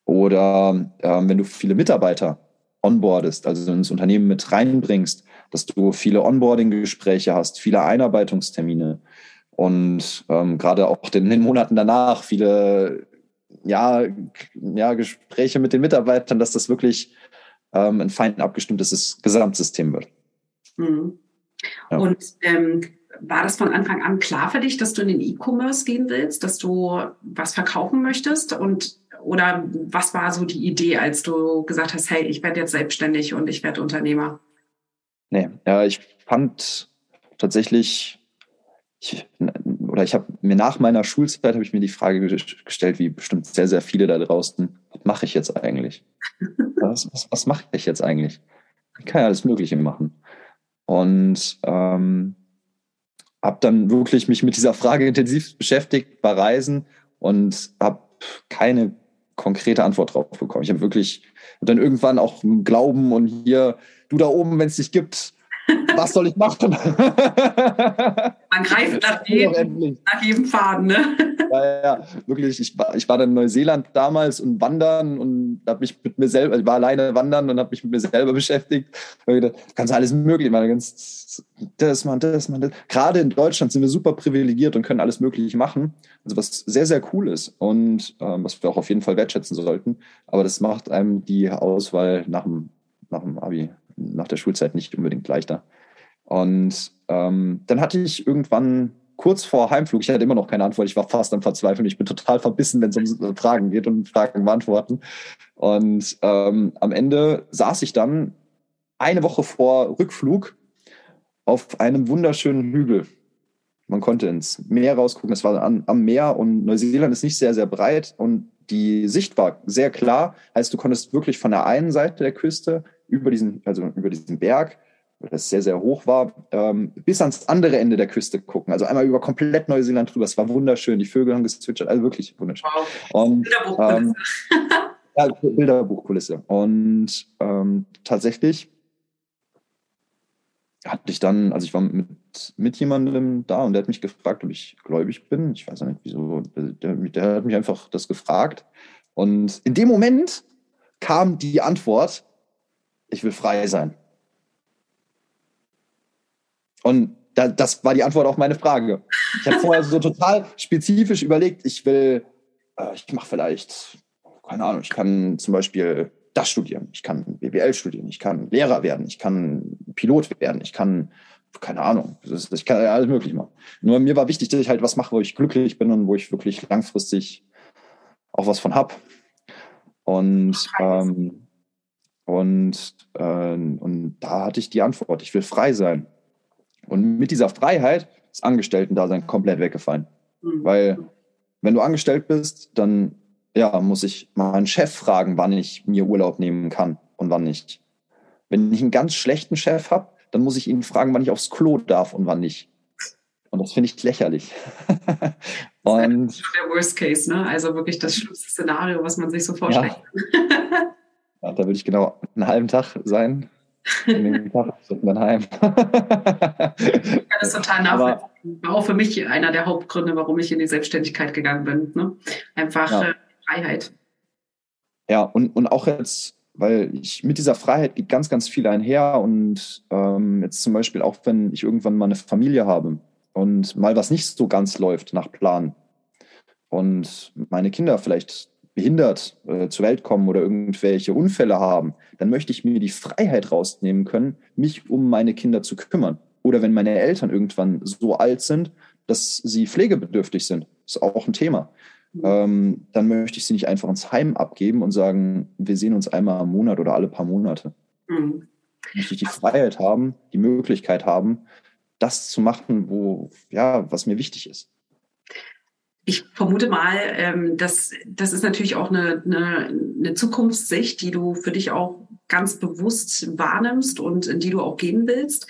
Oder ähm, wenn du viele Mitarbeiter onboardest, also ins Unternehmen mit reinbringst, dass du viele Onboarding-Gespräche hast, viele Einarbeitungstermine, und ähm, gerade auch in den Monaten danach viele ja, ja, Gespräche mit den Mitarbeitern, dass das wirklich ähm, ein fein abgestimmtes Gesamtsystem wird. Mhm. Ja. Und ähm, war das von Anfang an klar für dich, dass du in den E-Commerce gehen willst, dass du was verkaufen möchtest? Und oder was war so die Idee, als du gesagt hast, hey, ich werde jetzt selbstständig und ich werde Unternehmer? Nee, ja, ich fand tatsächlich ich, oder ich habe mir nach meiner Schulzeit habe ich mir die Frage gestellt, wie bestimmt sehr, sehr viele da draußen, was mache ich jetzt eigentlich? Was, was, was mache ich jetzt eigentlich? Ich kann ja alles Mögliche machen. Und ähm, habe dann wirklich mich mit dieser Frage intensiv beschäftigt bei Reisen und habe keine konkrete Antwort drauf bekommen. Ich habe wirklich dann irgendwann auch Glauben und hier, du da oben, wenn es dich gibt, was soll ich machen? Man greift nach jedem, nach jedem Faden, ne? Ja, ja, wirklich. Ich war, ich war dann in Neuseeland damals und wandern und habe mich mit mir selber, ich war alleine wandern und habe mich mit mir selber beschäftigt. Gedacht, kannst alles mögliche machen. Ganz, das, man, das, man, das. Gerade in Deutschland sind wir super privilegiert und können alles Mögliche machen. Also was sehr, sehr cool ist und ähm, was wir auch auf jeden Fall wertschätzen sollten. Aber das macht einem die Auswahl nach dem, nach dem Abi, nach der Schulzeit nicht unbedingt leichter. Und ähm, dann hatte ich irgendwann kurz vor Heimflug, ich hatte immer noch keine Antwort, ich war fast am Verzweifeln, ich bin total verbissen, wenn es um Fragen geht und Fragen beantworten. Und ähm, am Ende saß ich dann eine Woche vor Rückflug auf einem wunderschönen Hügel. Man konnte ins Meer rausgucken, es war an, am Meer und Neuseeland ist nicht sehr, sehr breit und die Sicht war sehr klar. Heißt, du konntest wirklich von der einen Seite der Küste über diesen, also über diesen Berg das sehr, sehr hoch war, ähm, bis ans andere Ende der Küste gucken. Also einmal über komplett Neuseeland drüber. Es war wunderschön. Die Vögel haben gezwitschert. Also wirklich wunderschön. Wow. Und, ähm, ja, Bilderbuchkulisse. Und ähm, tatsächlich hatte ich dann, also ich war mit, mit jemandem da und der hat mich gefragt, ob ich gläubig bin. Ich weiß nicht, wieso. Der, der hat mich einfach das gefragt. Und in dem Moment kam die Antwort, ich will frei sein. Und da, das war die Antwort auf meine Frage. Ich habe vorher so total spezifisch überlegt, ich will, äh, ich mache vielleicht, keine Ahnung, ich kann zum Beispiel das studieren, ich kann BWL studieren, ich kann Lehrer werden, ich kann Pilot werden, ich kann, keine Ahnung, ich kann alles möglich machen. Nur mir war wichtig, dass ich halt was mache, wo ich glücklich bin und wo ich wirklich langfristig auch was von hab. Und ähm, und, äh, und da hatte ich die Antwort, ich will frei sein. Und mit dieser Freiheit ist Angestellten-Dasein komplett weggefallen. Mhm. Weil wenn du angestellt bist, dann ja, muss ich meinen Chef fragen, wann ich mir Urlaub nehmen kann und wann nicht. Wenn ich einen ganz schlechten Chef habe, dann muss ich ihn fragen, wann ich aufs Klo darf und wann nicht. Und das finde ich lächerlich. und das ist der Worst Case, ne? Also wirklich das schlimmste Szenario, was man sich so vorstellt. Ja. ja da würde ich genau einen halben Tag sein sind wir heim. ich kann das total nachvollziehen. War auch für mich einer der Hauptgründe, warum ich in die Selbstständigkeit gegangen bin. Ne? Einfach ja. äh, Freiheit. Ja, und, und auch jetzt, weil ich mit dieser Freiheit geht ganz, ganz viel einher. Und ähm, jetzt zum Beispiel auch, wenn ich irgendwann mal eine Familie habe und mal was nicht so ganz läuft nach Plan und meine Kinder vielleicht behindert äh, zur Welt kommen oder irgendwelche Unfälle haben, dann möchte ich mir die Freiheit rausnehmen können, mich um meine Kinder zu kümmern. Oder wenn meine Eltern irgendwann so alt sind, dass sie pflegebedürftig sind, ist auch ein Thema. Mhm. Ähm, dann möchte ich sie nicht einfach ins Heim abgeben und sagen, wir sehen uns einmal im Monat oder alle paar Monate. Mhm. Möchte ich die Freiheit haben, die Möglichkeit haben, das zu machen, wo, ja, was mir wichtig ist ich vermute mal, ähm, dass das ist natürlich auch eine, eine, eine Zukunftssicht, die du für dich auch ganz bewusst wahrnimmst und in die du auch gehen willst.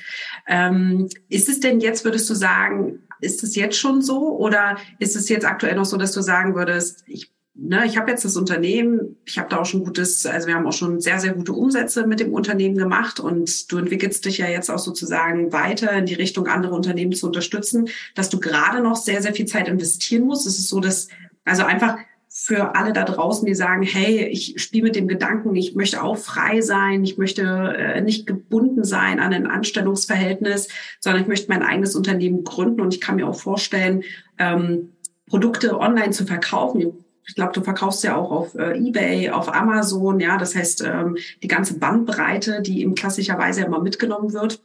Ähm, ist es denn jetzt, würdest du sagen, ist es jetzt schon so oder ist es jetzt aktuell noch so, dass du sagen würdest, ich ne, ich habe jetzt das Unternehmen, ich habe da auch schon gutes, also wir haben auch schon sehr, sehr gute Umsätze mit dem Unternehmen gemacht und du entwickelst dich ja jetzt auch sozusagen weiter in die Richtung, andere Unternehmen zu unterstützen, dass du gerade noch sehr, sehr viel Zeit investieren musst. Es ist so, dass, also einfach für alle da draußen, die sagen, hey, ich spiele mit dem Gedanken, ich möchte auch frei sein, ich möchte äh, nicht gebunden sein an ein Anstellungsverhältnis, sondern ich möchte mein eigenes Unternehmen gründen und ich kann mir auch vorstellen, ähm, Produkte online zu verkaufen ich glaube, du verkaufst ja auch auf äh, eBay, auf Amazon, ja, das heißt ähm, die ganze Bandbreite, die eben klassischerweise immer mitgenommen wird.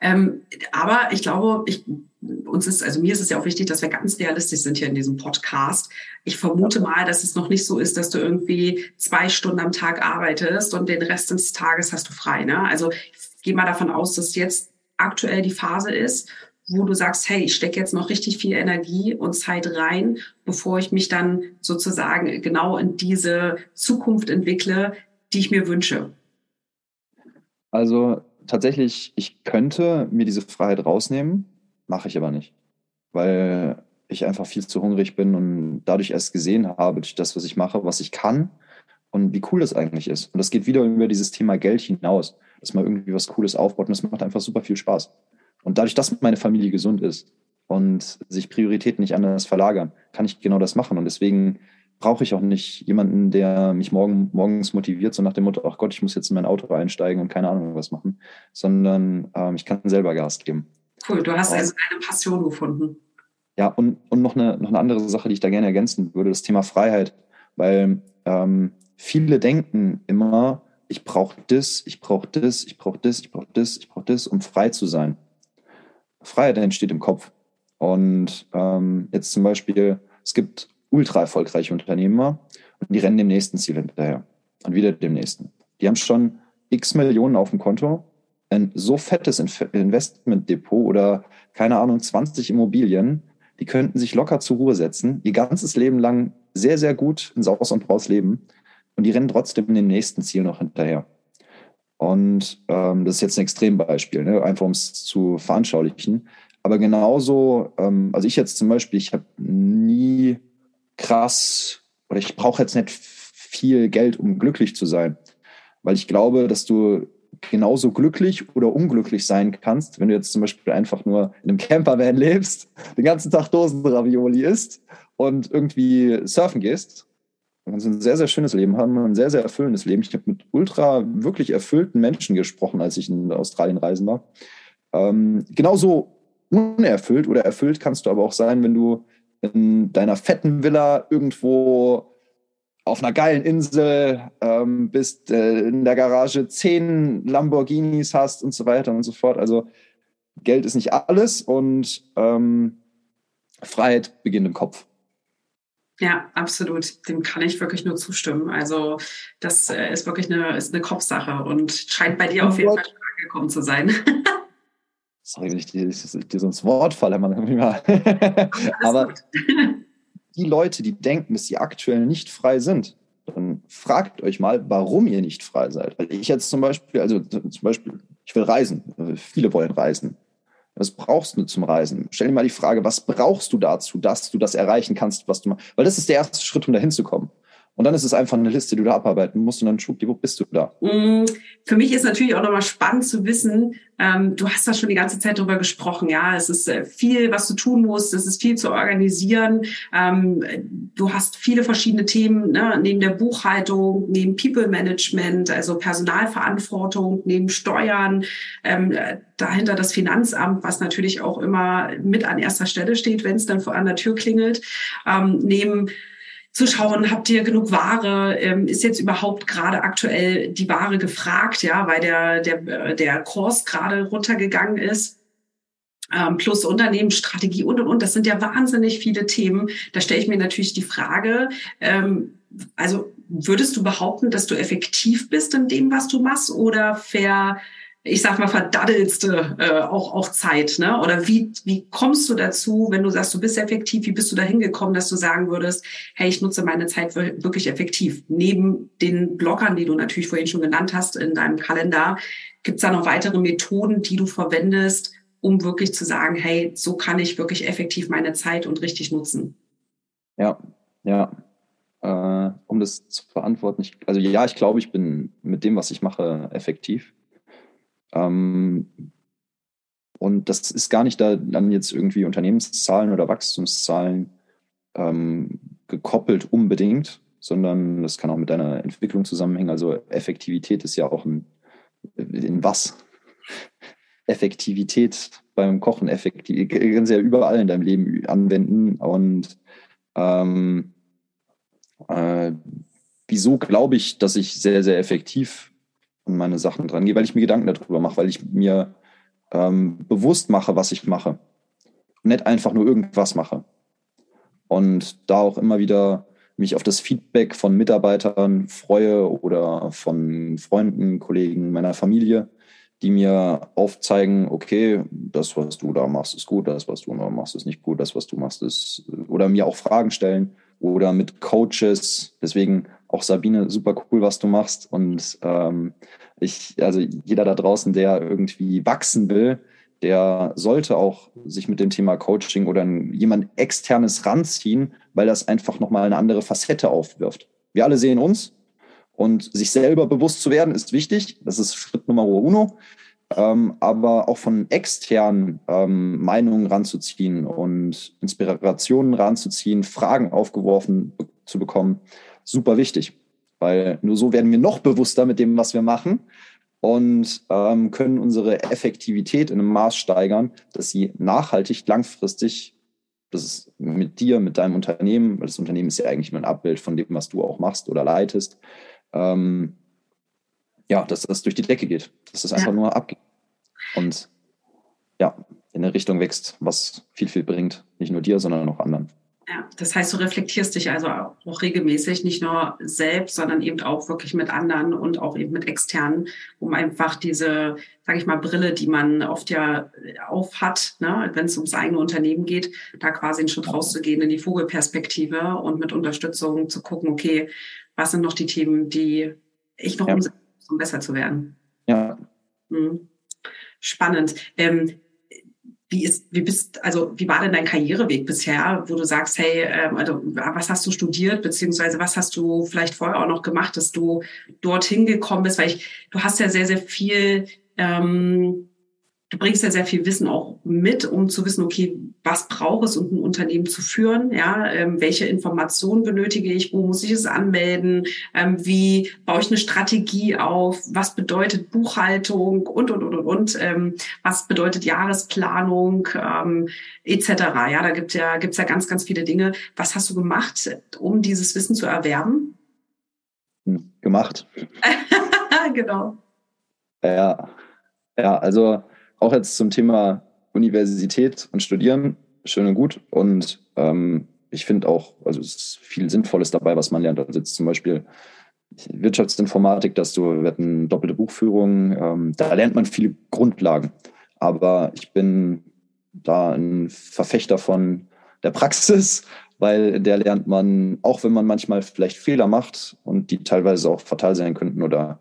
Ähm, aber ich glaube, ich, uns ist, also mir ist es ja auch wichtig, dass wir ganz realistisch sind hier in diesem Podcast. Ich vermute mal, dass es noch nicht so ist, dass du irgendwie zwei Stunden am Tag arbeitest und den Rest des Tages hast du frei. Ne? Also ich gehe mal davon aus, dass jetzt aktuell die Phase ist, wo du sagst, hey, ich stecke jetzt noch richtig viel Energie und Zeit rein, bevor ich mich dann sozusagen genau in diese Zukunft entwickle, die ich mir wünsche? Also tatsächlich, ich könnte mir diese Freiheit rausnehmen, mache ich aber nicht, weil ich einfach viel zu hungrig bin und dadurch erst gesehen habe, durch das, was ich mache, was ich kann und wie cool das eigentlich ist. Und das geht wieder über dieses Thema Geld hinaus, dass man irgendwie was Cooles aufbaut und das macht einfach super viel Spaß. Und dadurch, dass meine Familie gesund ist und sich Prioritäten nicht anders verlagern, kann ich genau das machen. Und deswegen brauche ich auch nicht jemanden, der mich morgen, morgens motiviert, so nach dem Motto, ach Gott, ich muss jetzt in mein Auto einsteigen und keine Ahnung was machen, sondern ähm, ich kann selber Gas geben. Cool, du hast also eine Passion gefunden. Ja, und, und noch, eine, noch eine andere Sache, die ich da gerne ergänzen würde, das Thema Freiheit. Weil ähm, viele denken immer, ich brauche das, ich brauche das, ich brauche das, ich brauche das, ich brauche das, um frei zu sein. Freiheit entsteht im Kopf. Und ähm, jetzt zum Beispiel, es gibt ultra erfolgreiche Unternehmer und die rennen dem nächsten Ziel hinterher und wieder dem nächsten. Die haben schon x Millionen auf dem Konto, ein so fettes Investmentdepot oder keine Ahnung, 20 Immobilien, die könnten sich locker zur Ruhe setzen, ihr ganzes Leben lang sehr, sehr gut in Saus und Braus leben und die rennen trotzdem dem nächsten Ziel noch hinterher. Und ähm, das ist jetzt ein Extrembeispiel, ne? einfach um es zu veranschaulichen. Aber genauso, ähm, also ich jetzt zum Beispiel, ich habe nie krass oder ich brauche jetzt nicht viel Geld, um glücklich zu sein. Weil ich glaube, dass du genauso glücklich oder unglücklich sein kannst, wenn du jetzt zum Beispiel einfach nur in einem Campervan lebst, den ganzen Tag Dosenravioli isst und irgendwie surfen gehst. Du kannst ein sehr, sehr schönes Leben haben, ein sehr, sehr erfüllendes Leben. Ich habe mit ultra wirklich erfüllten Menschen gesprochen, als ich in Australien reisen war. Ähm, genauso unerfüllt oder erfüllt kannst du aber auch sein, wenn du in deiner fetten Villa irgendwo auf einer geilen Insel ähm, bist, äh, in der Garage zehn Lamborghinis hast und so weiter und so fort. Also Geld ist nicht alles und ähm, Freiheit beginnt im Kopf. Ja, absolut. Dem kann ich wirklich nur zustimmen. Also das äh, ist wirklich eine, ist eine Kopfsache und scheint bei dir auf jeden Fall schon angekommen zu sein. sorry, wenn ich dir, dir so ins Wort falle, man aber die Leute, die denken, dass sie aktuell nicht frei sind, dann fragt euch mal, warum ihr nicht frei seid. Weil ich jetzt zum Beispiel, also zum Beispiel, ich will reisen. Viele wollen reisen. Was brauchst du zum Reisen? Stell dir mal die Frage, was brauchst du dazu, dass du das erreichen kannst, was du machst? Weil das ist der erste Schritt, um dahin zu kommen. Und dann ist es einfach eine Liste, die du da abarbeiten musst und dann schwuppdiwupp bist du da. Mm, für mich ist natürlich auch nochmal spannend zu wissen, ähm, du hast da schon die ganze Zeit drüber gesprochen, ja, es ist äh, viel, was du tun musst, es ist viel zu organisieren, ähm, du hast viele verschiedene Themen, ne, neben der Buchhaltung, neben People Management, also Personalverantwortung, neben Steuern, ähm, dahinter das Finanzamt, was natürlich auch immer mit an erster Stelle steht, wenn es dann vor an der Tür klingelt, ähm, neben zu schauen, habt ihr genug Ware? Ähm, ist jetzt überhaupt gerade aktuell die Ware gefragt, ja, weil der, der, der Kurs gerade runtergegangen ist? Ähm, plus Unternehmensstrategie und und und. Das sind ja wahnsinnig viele Themen. Da stelle ich mir natürlich die Frage, ähm, also würdest du behaupten, dass du effektiv bist in dem, was du machst, oder ver ich sag mal, verdaddelste äh, auch, auch Zeit? Ne? Oder wie, wie kommst du dazu, wenn du sagst, du bist effektiv, wie bist du da hingekommen, dass du sagen würdest, hey, ich nutze meine Zeit wirklich effektiv? Neben den Blockern, die du natürlich vorhin schon genannt hast in deinem Kalender, gibt es da noch weitere Methoden, die du verwendest, um wirklich zu sagen, hey, so kann ich wirklich effektiv meine Zeit und richtig nutzen? Ja, ja. Äh, um das zu beantworten, ich, also ja, ich glaube, ich bin mit dem, was ich mache, effektiv ähm, und das ist gar nicht da dann jetzt irgendwie Unternehmenszahlen oder Wachstumszahlen ähm, gekoppelt unbedingt, sondern das kann auch mit deiner Entwicklung zusammenhängen. Also Effektivität ist ja auch ein, in was? Effektivität beim Kochen, effektiv, kannst du ja überall in deinem Leben anwenden. Und ähm, äh, wieso glaube ich, dass ich sehr, sehr effektiv an meine Sachen dran gehe, weil ich mir Gedanken darüber mache, weil ich mir ähm, bewusst mache, was ich mache. Und nicht einfach nur irgendwas mache. Und da auch immer wieder mich auf das Feedback von Mitarbeitern freue oder von Freunden, Kollegen, meiner Familie, die mir aufzeigen, okay, das, was du da machst, ist gut, das, was du da machst, ist nicht gut, das, was du machst, ist, oder mir auch Fragen stellen oder mit Coaches. Deswegen auch Sabine, super cool, was du machst. Und ähm, ich, also jeder da draußen, der irgendwie wachsen will, der sollte auch sich mit dem Thema Coaching oder jemand externes ranziehen, weil das einfach nochmal eine andere Facette aufwirft. Wir alle sehen uns und sich selber bewusst zu werden ist wichtig. Das ist Schritt Nummer uno. ähm, aber auch von externen ähm, Meinungen ranzuziehen und Inspirationen ranzuziehen, Fragen aufgeworfen zu bekommen, super wichtig. Weil nur so werden wir noch bewusster mit dem, was wir machen und ähm, können unsere Effektivität in einem Maß steigern, dass sie nachhaltig, langfristig, das ist mit dir, mit deinem Unternehmen, weil das Unternehmen ist ja eigentlich nur ein Abbild von dem, was du auch machst oder leitest, ähm, ja, dass das durch die Decke geht, dass das einfach ja. nur abgeht und ja, in eine Richtung wächst, was viel, viel bringt. Nicht nur dir, sondern auch anderen. Ja, das heißt, du reflektierst dich also auch regelmäßig, nicht nur selbst, sondern eben auch wirklich mit anderen und auch eben mit externen, um einfach diese, sage ich mal, Brille, die man oft ja auf hat, ne, wenn es ums eigene Unternehmen geht, da quasi einen Schritt rauszugehen in die Vogelperspektive und mit Unterstützung zu gucken, okay, was sind noch die Themen, die ich noch ja. umsetzen muss, um besser zu werden. Ja. Mhm. Spannend. Ähm, wie ist, wie bist, also wie war denn dein Karriereweg bisher, wo du sagst, hey, ähm, also was hast du studiert, beziehungsweise was hast du vielleicht vorher auch noch gemacht, dass du dorthin gekommen bist? Weil ich, du hast ja sehr, sehr viel ähm, du bringst ja sehr viel Wissen auch mit, um zu wissen, okay, was braucht es, um ein Unternehmen zu führen? Ja, ähm, welche Informationen benötige ich? Wo muss ich es anmelden? Ähm, wie baue ich eine Strategie auf? Was bedeutet Buchhaltung und und und und und? Ähm, was bedeutet Jahresplanung ähm, etc. Ja, da gibt ja gibt's ja ganz ganz viele Dinge. Was hast du gemacht, um dieses Wissen zu erwerben? Hm, gemacht. genau. Ja, ja, also auch jetzt zum Thema Universität und Studieren, schön und gut. Und ähm, ich finde auch, also es ist viel Sinnvolles dabei, was man lernt. Also jetzt zum Beispiel Wirtschaftsinformatik, dass du wir hatten doppelte Buchführung, ähm, da lernt man viele Grundlagen. Aber ich bin da ein Verfechter von der Praxis, weil der lernt man, auch wenn man manchmal vielleicht Fehler macht und die teilweise auch fatal sein könnten oder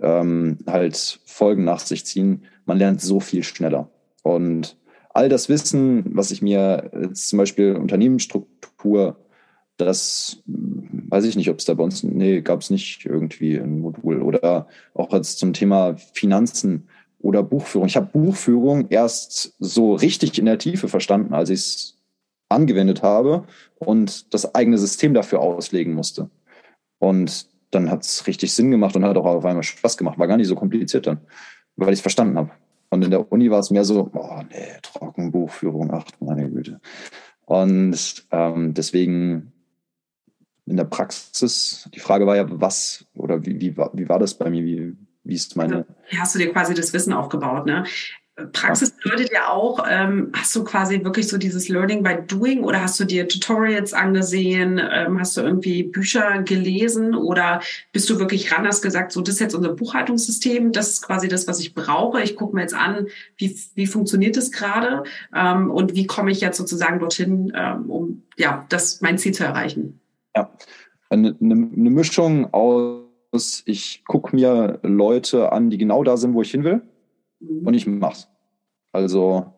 ähm, halt Folgen nach sich ziehen, man lernt so viel schneller. Und all das Wissen, was ich mir jetzt zum Beispiel Unternehmensstruktur, das weiß ich nicht, ob es da bei uns, nee, gab es nicht irgendwie ein Modul oder auch jetzt zum Thema Finanzen oder Buchführung. Ich habe Buchführung erst so richtig in der Tiefe verstanden, als ich es angewendet habe und das eigene System dafür auslegen musste. Und dann hat es richtig Sinn gemacht und hat auch auf einmal Spaß gemacht. War gar nicht so kompliziert dann, weil ich es verstanden habe. Und in der Uni war es mehr so, oh nee, Trockenbuchführung, ach meine Güte. Und ähm, deswegen in der Praxis, die Frage war ja, was oder wie, wie, war, wie war das bei mir? Wie, wie ist meine. Also, hast du dir quasi das Wissen aufgebaut, ne? Praxis bedeutet ja auch, ähm, hast du quasi wirklich so dieses Learning by Doing oder hast du dir Tutorials angesehen, ähm, hast du irgendwie Bücher gelesen oder bist du wirklich ran, hast gesagt, so das ist jetzt unser Buchhaltungssystem, das ist quasi das, was ich brauche. Ich gucke mir jetzt an, wie, wie funktioniert das gerade ähm, und wie komme ich jetzt sozusagen dorthin, ähm, um ja, das mein Ziel zu erreichen. Ja, eine, eine Mischung aus, ich gucke mir Leute an, die genau da sind, wo ich hin will Mhm. und ich mach's. Also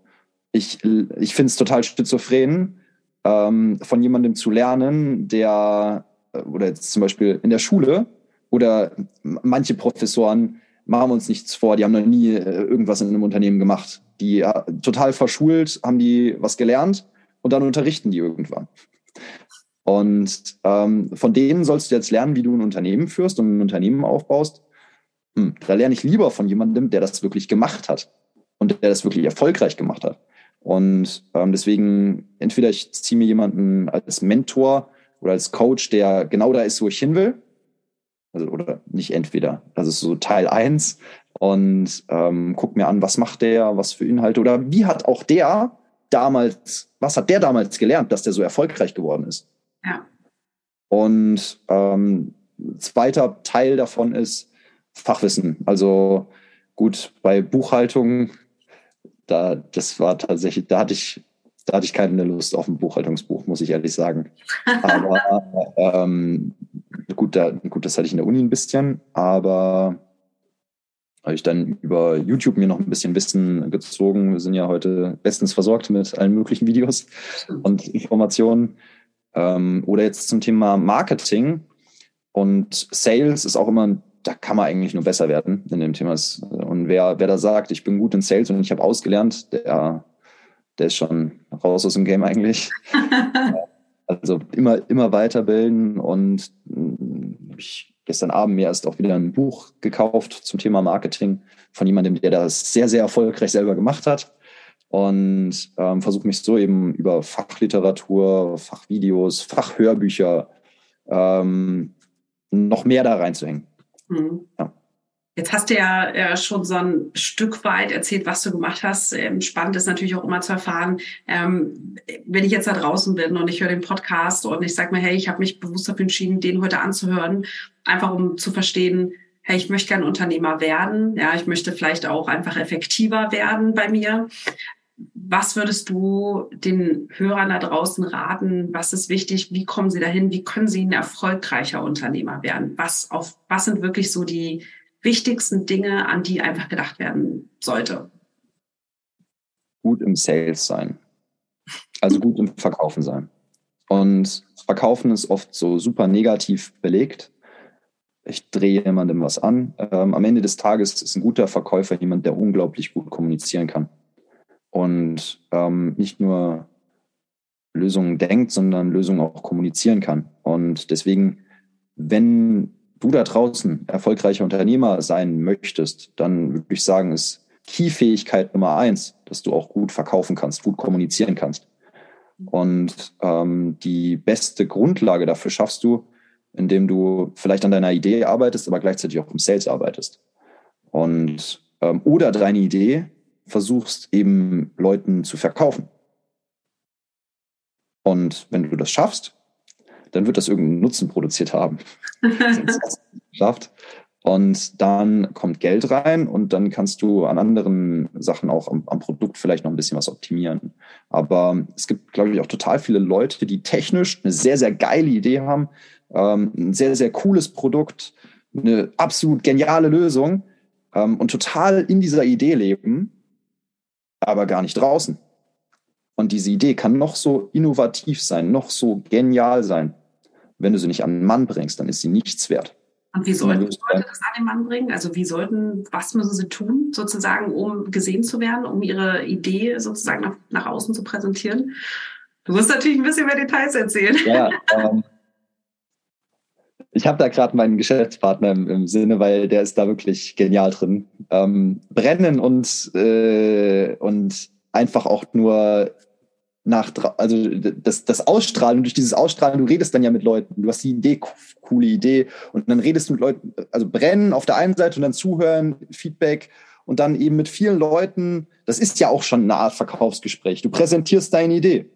ich, ich finde es total schizophren, ähm, von jemandem zu lernen, der, äh, oder jetzt zum Beispiel in der Schule, oder manche Professoren machen uns nichts vor, die haben noch nie äh, irgendwas in einem Unternehmen gemacht. Die äh, total verschult, haben die was gelernt und dann unterrichten die irgendwann. Und ähm, von denen sollst du jetzt lernen, wie du ein Unternehmen führst und ein Unternehmen aufbaust. Hm, da lerne ich lieber von jemandem, der das wirklich gemacht hat und der das wirklich erfolgreich gemacht hat. Und ähm, deswegen, entweder ich ziehe mir jemanden als Mentor oder als Coach, der genau da ist, wo ich hin will. Also, oder nicht entweder. Das ist so Teil eins Und ähm, guck mir an, was macht der, was für Inhalte oder wie hat auch der damals, was hat der damals gelernt, dass der so erfolgreich geworden ist. Ja. Und ähm, zweiter Teil davon ist, Fachwissen. Also gut, bei Buchhaltung, da, das war tatsächlich, da hatte ich, da hatte ich keine Lust auf ein Buchhaltungsbuch, muss ich ehrlich sagen. Aber ähm, gut, da, gut, das hatte ich in der Uni ein bisschen, aber habe ich dann über YouTube mir noch ein bisschen Wissen gezogen. Wir sind ja heute bestens versorgt mit allen möglichen Videos und Informationen. Ähm, oder jetzt zum Thema Marketing und Sales ist auch immer ein da kann man eigentlich nur besser werden in dem Thema. Und wer, wer da sagt, ich bin gut in Sales und ich habe ausgelernt, der, der ist schon raus aus dem Game eigentlich. also immer, immer weiterbilden und hm, ich gestern Abend mir erst auch wieder ein Buch gekauft zum Thema Marketing von jemandem, der das sehr, sehr erfolgreich selber gemacht hat und ähm, versuche mich so eben über Fachliteratur, Fachvideos, Fachhörbücher ähm, noch mehr da reinzuhängen. Mhm. Ja. Jetzt hast du ja, ja, schon so ein Stück weit erzählt, was du gemacht hast. Ähm, spannend ist natürlich auch immer zu erfahren, ähm, wenn ich jetzt da draußen bin und ich höre den Podcast und ich sage mir, hey, ich habe mich bewusst dafür entschieden, den heute anzuhören, einfach um zu verstehen, hey, ich möchte gerne Unternehmer werden. Ja, ich möchte vielleicht auch einfach effektiver werden bei mir. Was würdest du den Hörern da draußen raten? Was ist wichtig? Wie kommen sie dahin? Wie können sie ein erfolgreicher Unternehmer werden? Was auf, was sind wirklich so die wichtigsten Dinge, an die einfach gedacht werden sollte? Gut im Sales sein. Also gut im Verkaufen sein. Und Verkaufen ist oft so super negativ belegt. Ich drehe jemandem was an. Ähm, am Ende des Tages ist ein guter Verkäufer jemand, der unglaublich gut kommunizieren kann und ähm, nicht nur Lösungen denkt, sondern Lösungen auch kommunizieren kann. Und deswegen, wenn du da draußen erfolgreicher Unternehmer sein möchtest, dann würde ich sagen, ist Key-Fähigkeit Nummer eins, dass du auch gut verkaufen kannst, gut kommunizieren kannst. Und ähm, die beste Grundlage dafür schaffst du, indem du vielleicht an deiner Idee arbeitest, aber gleichzeitig auch im Sales arbeitest. Und ähm, oder deine Idee versuchst eben Leuten zu verkaufen. Und wenn du das schaffst, dann wird das irgendeinen Nutzen produziert haben. schafft. Und dann kommt Geld rein und dann kannst du an anderen Sachen auch am, am, Produkt vielleicht noch ein bisschen was optimieren. Aber es gibt, glaube ich, auch total viele Leute, die technisch eine sehr, sehr geile Idee haben, ähm, ein sehr, sehr cooles Produkt, eine absolut geniale Lösung ähm, und total in dieser Idee leben, aber gar nicht draußen. Und diese Idee kann noch so innovativ sein, noch so genial sein. Wenn du sie nicht an den Mann bringst, dann ist sie nichts wert. Und wie sollten Leute das an den Mann bringen? Also wie sollten, was müssen sie tun, sozusagen, um gesehen zu werden, um ihre Idee sozusagen nach, nach außen zu präsentieren? Du musst natürlich ein bisschen mehr Details erzählen. Ja, ähm, ich habe da gerade meinen Geschäftspartner im, im, Sinne, weil der ist da wirklich genial drin. Ähm, brennen und, äh, und einfach auch nur nach, also das, das Ausstrahlen durch dieses Ausstrahlen, du redest dann ja mit Leuten, du hast die Idee, coole Idee und dann redest du mit Leuten, also brennen auf der einen Seite und dann zuhören, Feedback und dann eben mit vielen Leuten, das ist ja auch schon eine Art Verkaufsgespräch. Du präsentierst deine Idee.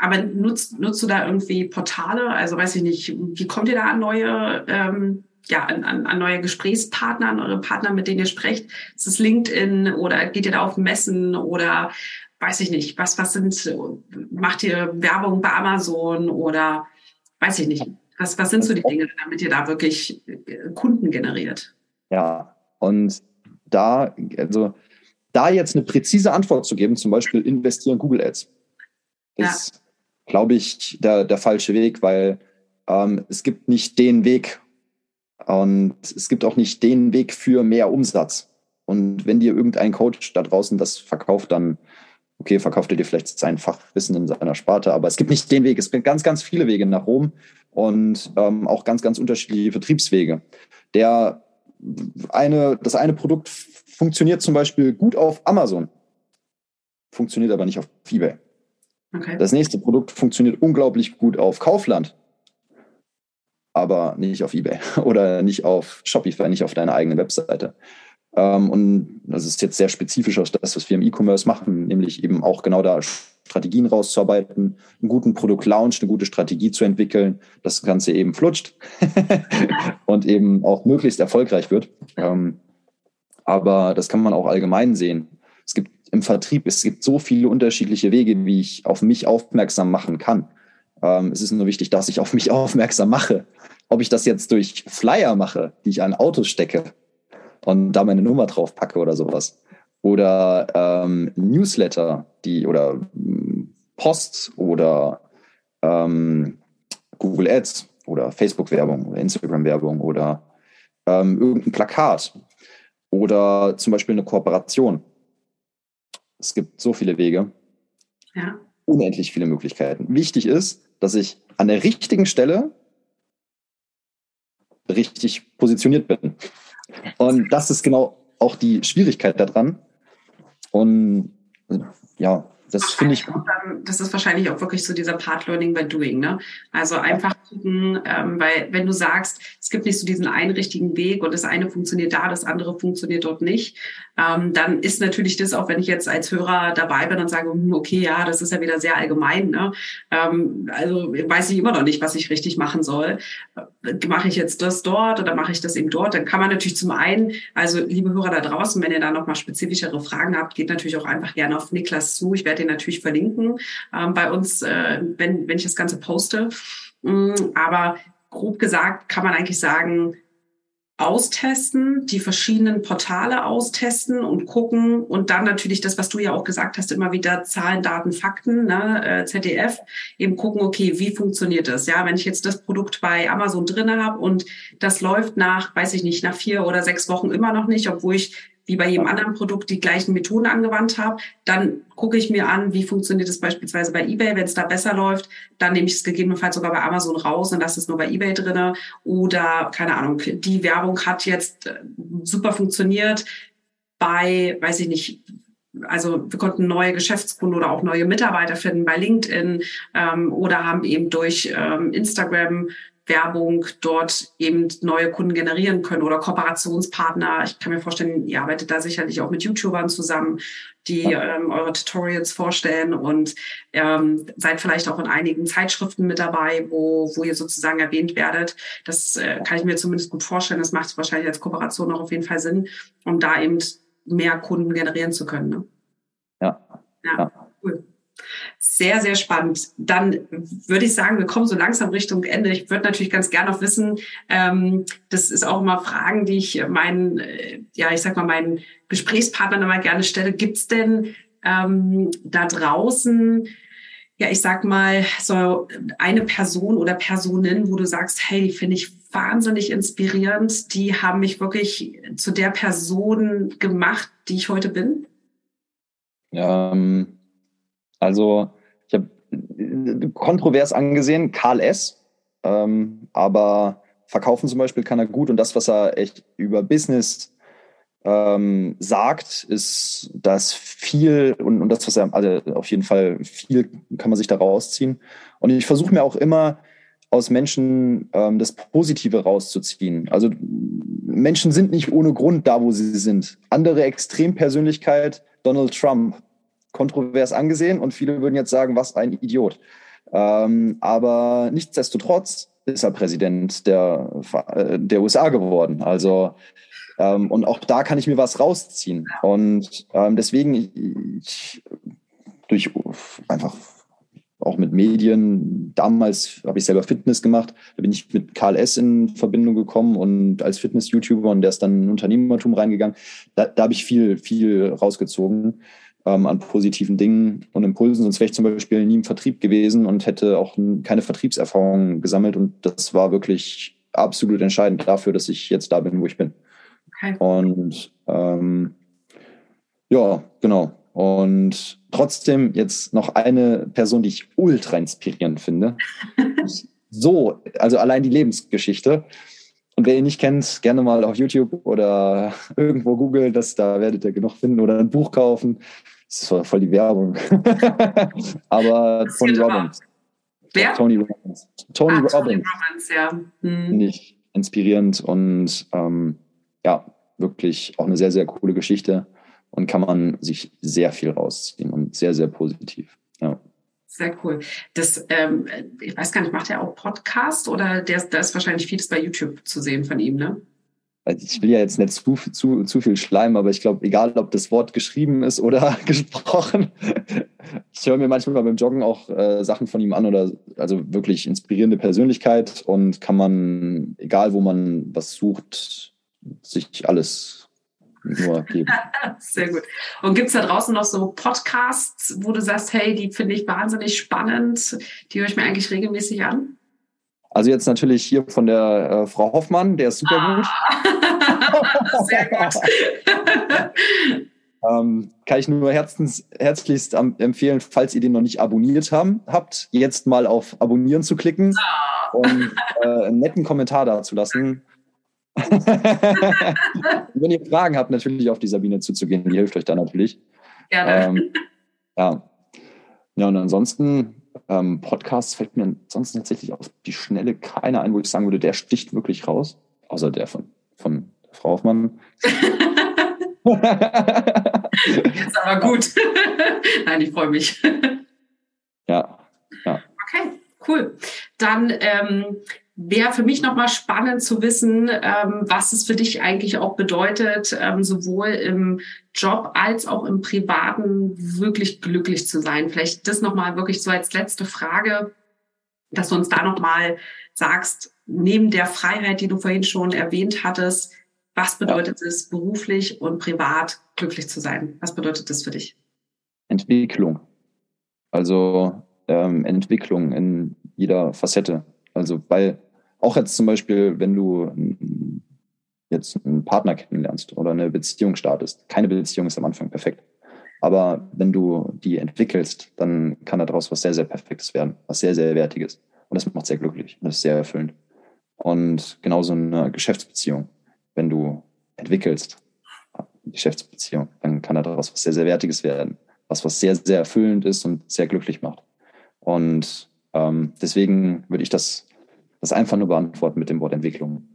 Aber nutzt, nutzt du da irgendwie Portale? Also weiß ich nicht, wie kommt ihr da an neue, ähm, ja, an, an, an neue Gesprächspartner, an eure Partner, mit denen ihr sprecht? Ist es LinkedIn oder geht ihr da auf Messen oder weiß ich nicht, was, was sind, macht ihr Werbung bei Amazon oder weiß ich nicht. Was, was sind so die Dinge, damit ihr da wirklich äh, Kunden generiert? Ja, und da, also da jetzt eine präzise Antwort zu geben, zum Beispiel investieren Google Ads ist, glaube ich, der, der falsche Weg, weil ähm, es gibt nicht den Weg und es gibt auch nicht den Weg für mehr Umsatz. Und wenn dir irgendein Coach da draußen das verkauft, dann okay, verkauft er dir vielleicht sein Fachwissen in seiner Sparte, aber es gibt nicht den Weg. Es gibt ganz, ganz viele Wege nach Rom und ähm, auch ganz, ganz unterschiedliche Vertriebswege. Der eine, das eine Produkt funktioniert zum Beispiel gut auf Amazon, funktioniert aber nicht auf eBay. Okay. Das nächste Produkt funktioniert unglaublich gut auf Kaufland, aber nicht auf eBay oder nicht auf Shopify, nicht auf deiner eigenen Webseite. Ähm, und das ist jetzt sehr spezifisch aus das, was wir im E-Commerce machen, nämlich eben auch genau da Strategien rauszuarbeiten, einen guten Produkt-Launch, eine gute Strategie zu entwickeln, das Ganze eben flutscht und eben auch möglichst erfolgreich wird. Ähm, aber das kann man auch allgemein sehen. Es gibt im Vertrieb, es gibt so viele unterschiedliche Wege, wie ich auf mich aufmerksam machen kann. Ähm, es ist nur wichtig, dass ich auf mich aufmerksam mache. Ob ich das jetzt durch Flyer mache, die ich an Autos stecke und da meine Nummer drauf packe oder sowas. Oder ähm, Newsletter, die oder hm, Post oder ähm, Google Ads oder Facebook-Werbung oder Instagram-Werbung oder ähm, irgendein Plakat oder zum Beispiel eine Kooperation. Es gibt so viele Wege. Ja. Unendlich viele Möglichkeiten. Wichtig ist, dass ich an der richtigen Stelle richtig positioniert bin. Und das ist genau auch die Schwierigkeit daran. Und ja, das finde ich gut. das ist wahrscheinlich auch wirklich so dieser Part Learning by Doing. Ne? Also einfach gucken, ähm, weil wenn du sagst, es gibt nicht so diesen einen richtigen Weg und das eine funktioniert da, das andere funktioniert dort nicht, ähm, dann ist natürlich das auch, wenn ich jetzt als Hörer dabei bin und sage, hm, okay, ja, das ist ja wieder sehr allgemein. Ne? Ähm, also weiß ich immer noch nicht, was ich richtig machen soll. Äh, mache ich jetzt das dort oder mache ich das eben dort? Dann kann man natürlich zum einen, also liebe Hörer da draußen, wenn ihr da nochmal spezifischere Fragen habt, geht natürlich auch einfach gerne auf Niklas zu. Ich werde den natürlich verlinken ähm, bei uns, äh, wenn, wenn ich das Ganze poste. Mm, aber grob gesagt kann man eigentlich sagen, austesten, die verschiedenen Portale austesten und gucken und dann natürlich das, was du ja auch gesagt hast, immer wieder Zahlen, Daten, Fakten, ne, äh, ZDF, eben gucken, okay, wie funktioniert das? Ja, wenn ich jetzt das Produkt bei Amazon drinne habe und das läuft nach, weiß ich nicht, nach vier oder sechs Wochen immer noch nicht, obwohl ich wie bei jedem anderen Produkt die gleichen Methoden angewandt habe, dann gucke ich mir an, wie funktioniert es beispielsweise bei eBay. Wenn es da besser läuft, dann nehme ich es gegebenenfalls sogar bei Amazon raus und lasse es nur bei eBay drinne. Oder keine Ahnung, die Werbung hat jetzt äh, super funktioniert bei, weiß ich nicht, also wir konnten neue Geschäftskunden oder auch neue Mitarbeiter finden bei LinkedIn ähm, oder haben eben durch ähm, Instagram Werbung dort eben neue Kunden generieren können oder Kooperationspartner. Ich kann mir vorstellen, ihr arbeitet da sicherlich auch mit YouTubern zusammen, die ähm, eure Tutorials vorstellen und ähm, seid vielleicht auch in einigen Zeitschriften mit dabei, wo, wo ihr sozusagen erwähnt werdet. Das äh, kann ich mir zumindest gut vorstellen. Das macht wahrscheinlich als Kooperation auch auf jeden Fall Sinn, um da eben mehr Kunden generieren zu können. Ne? Ja. ja. ja. Sehr, sehr spannend. Dann würde ich sagen, wir kommen so langsam Richtung Ende. Ich würde natürlich ganz gerne noch wissen, ähm, das ist auch immer Fragen, die ich meinen, äh, ja, ich sag mal, meinen Gesprächspartnern immer gerne stelle. Gibt es denn ähm, da draußen, ja, ich sag mal, so eine Person oder Personen, wo du sagst, hey, die finde ich wahnsinnig inspirierend, die haben mich wirklich zu der Person gemacht, die ich heute bin? Ja, ähm also ich habe kontrovers angesehen, Karl S., ähm, aber verkaufen zum Beispiel kann er gut und das, was er echt über Business ähm, sagt, ist das viel und, und das, was er, also auf jeden Fall viel kann man sich da rausziehen. Und ich versuche mir auch immer aus Menschen ähm, das Positive rauszuziehen. Also Menschen sind nicht ohne Grund da, wo sie sind. Andere Extrempersönlichkeit, Donald Trump, kontrovers angesehen und viele würden jetzt sagen, was ein Idiot. Ähm, aber nichtsdestotrotz ist er Präsident der, äh, der USA geworden. Also ähm, und auch da kann ich mir was rausziehen. Und ähm, deswegen ich, durch einfach auch mit Medien. Damals habe ich selber Fitness gemacht. Da bin ich mit Karl S. in Verbindung gekommen und als Fitness-YouTuber und der ist dann in Unternehmertum reingegangen. Da, da habe ich viel, viel rausgezogen ähm, an positiven Dingen und Impulsen. Sonst wäre ich zum Beispiel nie im Vertrieb gewesen und hätte auch keine Vertriebserfahrung gesammelt. Und das war wirklich absolut entscheidend dafür, dass ich jetzt da bin, wo ich bin. Okay. Und ähm, ja, genau. Und trotzdem jetzt noch eine Person, die ich ultra inspirierend finde. so, also allein die Lebensgeschichte. Und wer ihn nicht kennt, gerne mal auf YouTube oder irgendwo googeln, das, da werdet ihr genug finden oder ein Buch kaufen. Das ist voll die Werbung. Aber Tony Robbins. Wer? Tony Robbins. Tony ah, Robbins. Tony Robbins, ja. Hm. Finde ich inspirierend und ähm, ja, wirklich auch eine sehr, sehr coole Geschichte und kann man sich sehr viel rausziehen und sehr, sehr positiv. Ja. Sehr cool. Das, ähm, ich weiß gar nicht, macht er auch Podcast oder der, da ist wahrscheinlich vieles bei YouTube zu sehen von ihm, ne? Ich will ja jetzt nicht zu, zu, zu viel schleimen, aber ich glaube, egal ob das Wort geschrieben ist oder gesprochen, ich höre mir manchmal beim Joggen auch äh, Sachen von ihm an oder also wirklich inspirierende Persönlichkeit und kann man, egal wo man was sucht, sich alles nur geben. Sehr gut. Und gibt es da draußen noch so Podcasts, wo du sagst, hey, die finde ich wahnsinnig spannend, die höre ich mir eigentlich regelmäßig an? Also jetzt natürlich hier von der äh, Frau Hoffmann, der ist super ah. gut. Sehr gut. ähm, kann ich nur herzens, herzlichst empfehlen, falls ihr den noch nicht abonniert haben, habt, jetzt mal auf Abonnieren zu klicken ah. und äh, einen netten Kommentar da zu lassen. wenn ihr Fragen habt, natürlich auf die Sabine zuzugehen, die hilft euch da natürlich. Gerne. Ähm, ja. ja, und ansonsten ähm, Podcasts fällt mir ansonsten tatsächlich auf die Schnelle keiner ein, wo ich sagen würde, der sticht wirklich raus, außer der von, von Frau Hoffmann. Jetzt aber gut. Nein, ich freue mich. Ja, ja. Okay, cool. Dann ähm, wäre für mich nochmal spannend zu wissen, ähm, was es für dich eigentlich auch bedeutet, ähm, sowohl im Job als auch im Privaten wirklich glücklich zu sein. Vielleicht das nochmal wirklich so als letzte Frage, dass du uns da nochmal sagst, neben der Freiheit, die du vorhin schon erwähnt hattest, was bedeutet es, beruflich und privat glücklich zu sein? Was bedeutet das für dich? Entwicklung. Also ähm, Entwicklung in jeder Facette. Also, weil auch jetzt zum Beispiel, wenn du jetzt einen Partner kennenlernst oder eine Beziehung startest, keine Beziehung ist am Anfang perfekt. Aber wenn du die entwickelst, dann kann daraus was sehr, sehr Perfektes werden, was sehr, sehr Wertiges. Und das macht sehr glücklich und das ist sehr erfüllend. Und genauso eine Geschäftsbeziehung. Wenn du entwickelst, Geschäftsbeziehung, dann kann daraus was sehr, sehr Wertiges werden. Was, was sehr, sehr erfüllend ist und sehr glücklich macht. Und ähm, deswegen würde ich das, das einfach nur beantworten mit dem Wort Entwicklung.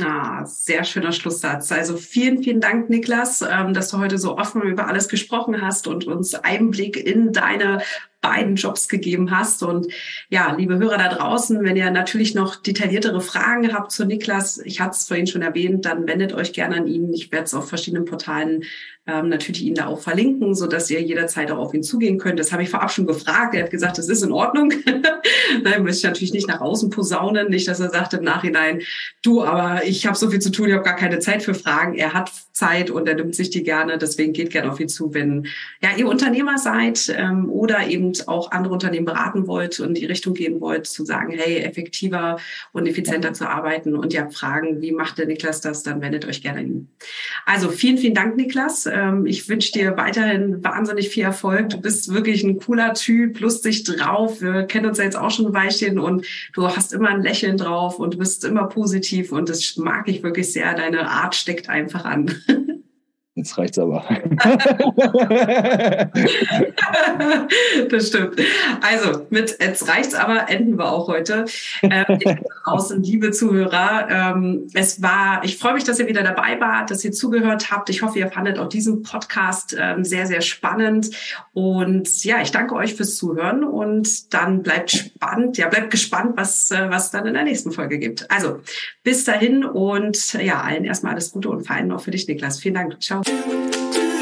Ah, sehr schöner Schlusssatz. Also vielen, vielen Dank, Niklas, ähm, dass du heute so offen über alles gesprochen hast und uns Einblick in deine beiden Jobs gegeben hast. Und ja, liebe Hörer da draußen, wenn ihr natürlich noch detailliertere Fragen habt zu Niklas, ich hatte es vorhin schon erwähnt, dann wendet euch gerne an ihn. Ich werde es auf verschiedenen Portalen ähm, natürlich ihn da auch verlinken, so dass ihr jederzeit auch auf ihn zugehen könnt. Das habe ich vorab schon gefragt. Er hat gesagt, das ist in Ordnung. da möchte ich natürlich nicht nach außen posaunen, nicht, dass er sagt im Nachhinein, du, aber ich habe so viel zu tun, ich habe gar keine Zeit für Fragen. Er hat Zeit und er nimmt sich die gerne. Deswegen geht gerne auf ihn zu, wenn ja ihr Unternehmer seid ähm, oder eben auch andere Unternehmen beraten wollt und in die Richtung gehen wollt, zu sagen, hey, effektiver und effizienter zu arbeiten und ihr habt Fragen, wie macht der Niklas das, dann wendet euch gerne an ihn. Also vielen, vielen Dank, Niklas. Ähm, ich wünsche dir weiterhin wahnsinnig viel Erfolg. Du bist wirklich ein cooler Typ, lustig drauf. Wir kennen uns ja jetzt auch schon ein Weilchen und du hast immer ein Lächeln drauf und du bist immer positiv und das mag ich wirklich sehr. Deine Art steckt einfach an. Jetzt reicht's aber. das stimmt. Also mit jetzt reicht's aber enden wir auch heute. Ähm, draußen, liebe Zuhörer, ähm, es war, ich freue mich, dass ihr wieder dabei wart, dass ihr zugehört habt. Ich hoffe, ihr fandet auch diesen Podcast ähm, sehr, sehr spannend. Und ja, ich danke euch fürs Zuhören und dann bleibt spannend, ja, bleibt gespannt, was, äh, was dann in der nächsten Folge gibt. Also bis dahin und ja, allen erstmal alles Gute und vor allem auch für dich, Niklas. Vielen Dank. Ciao. do, do.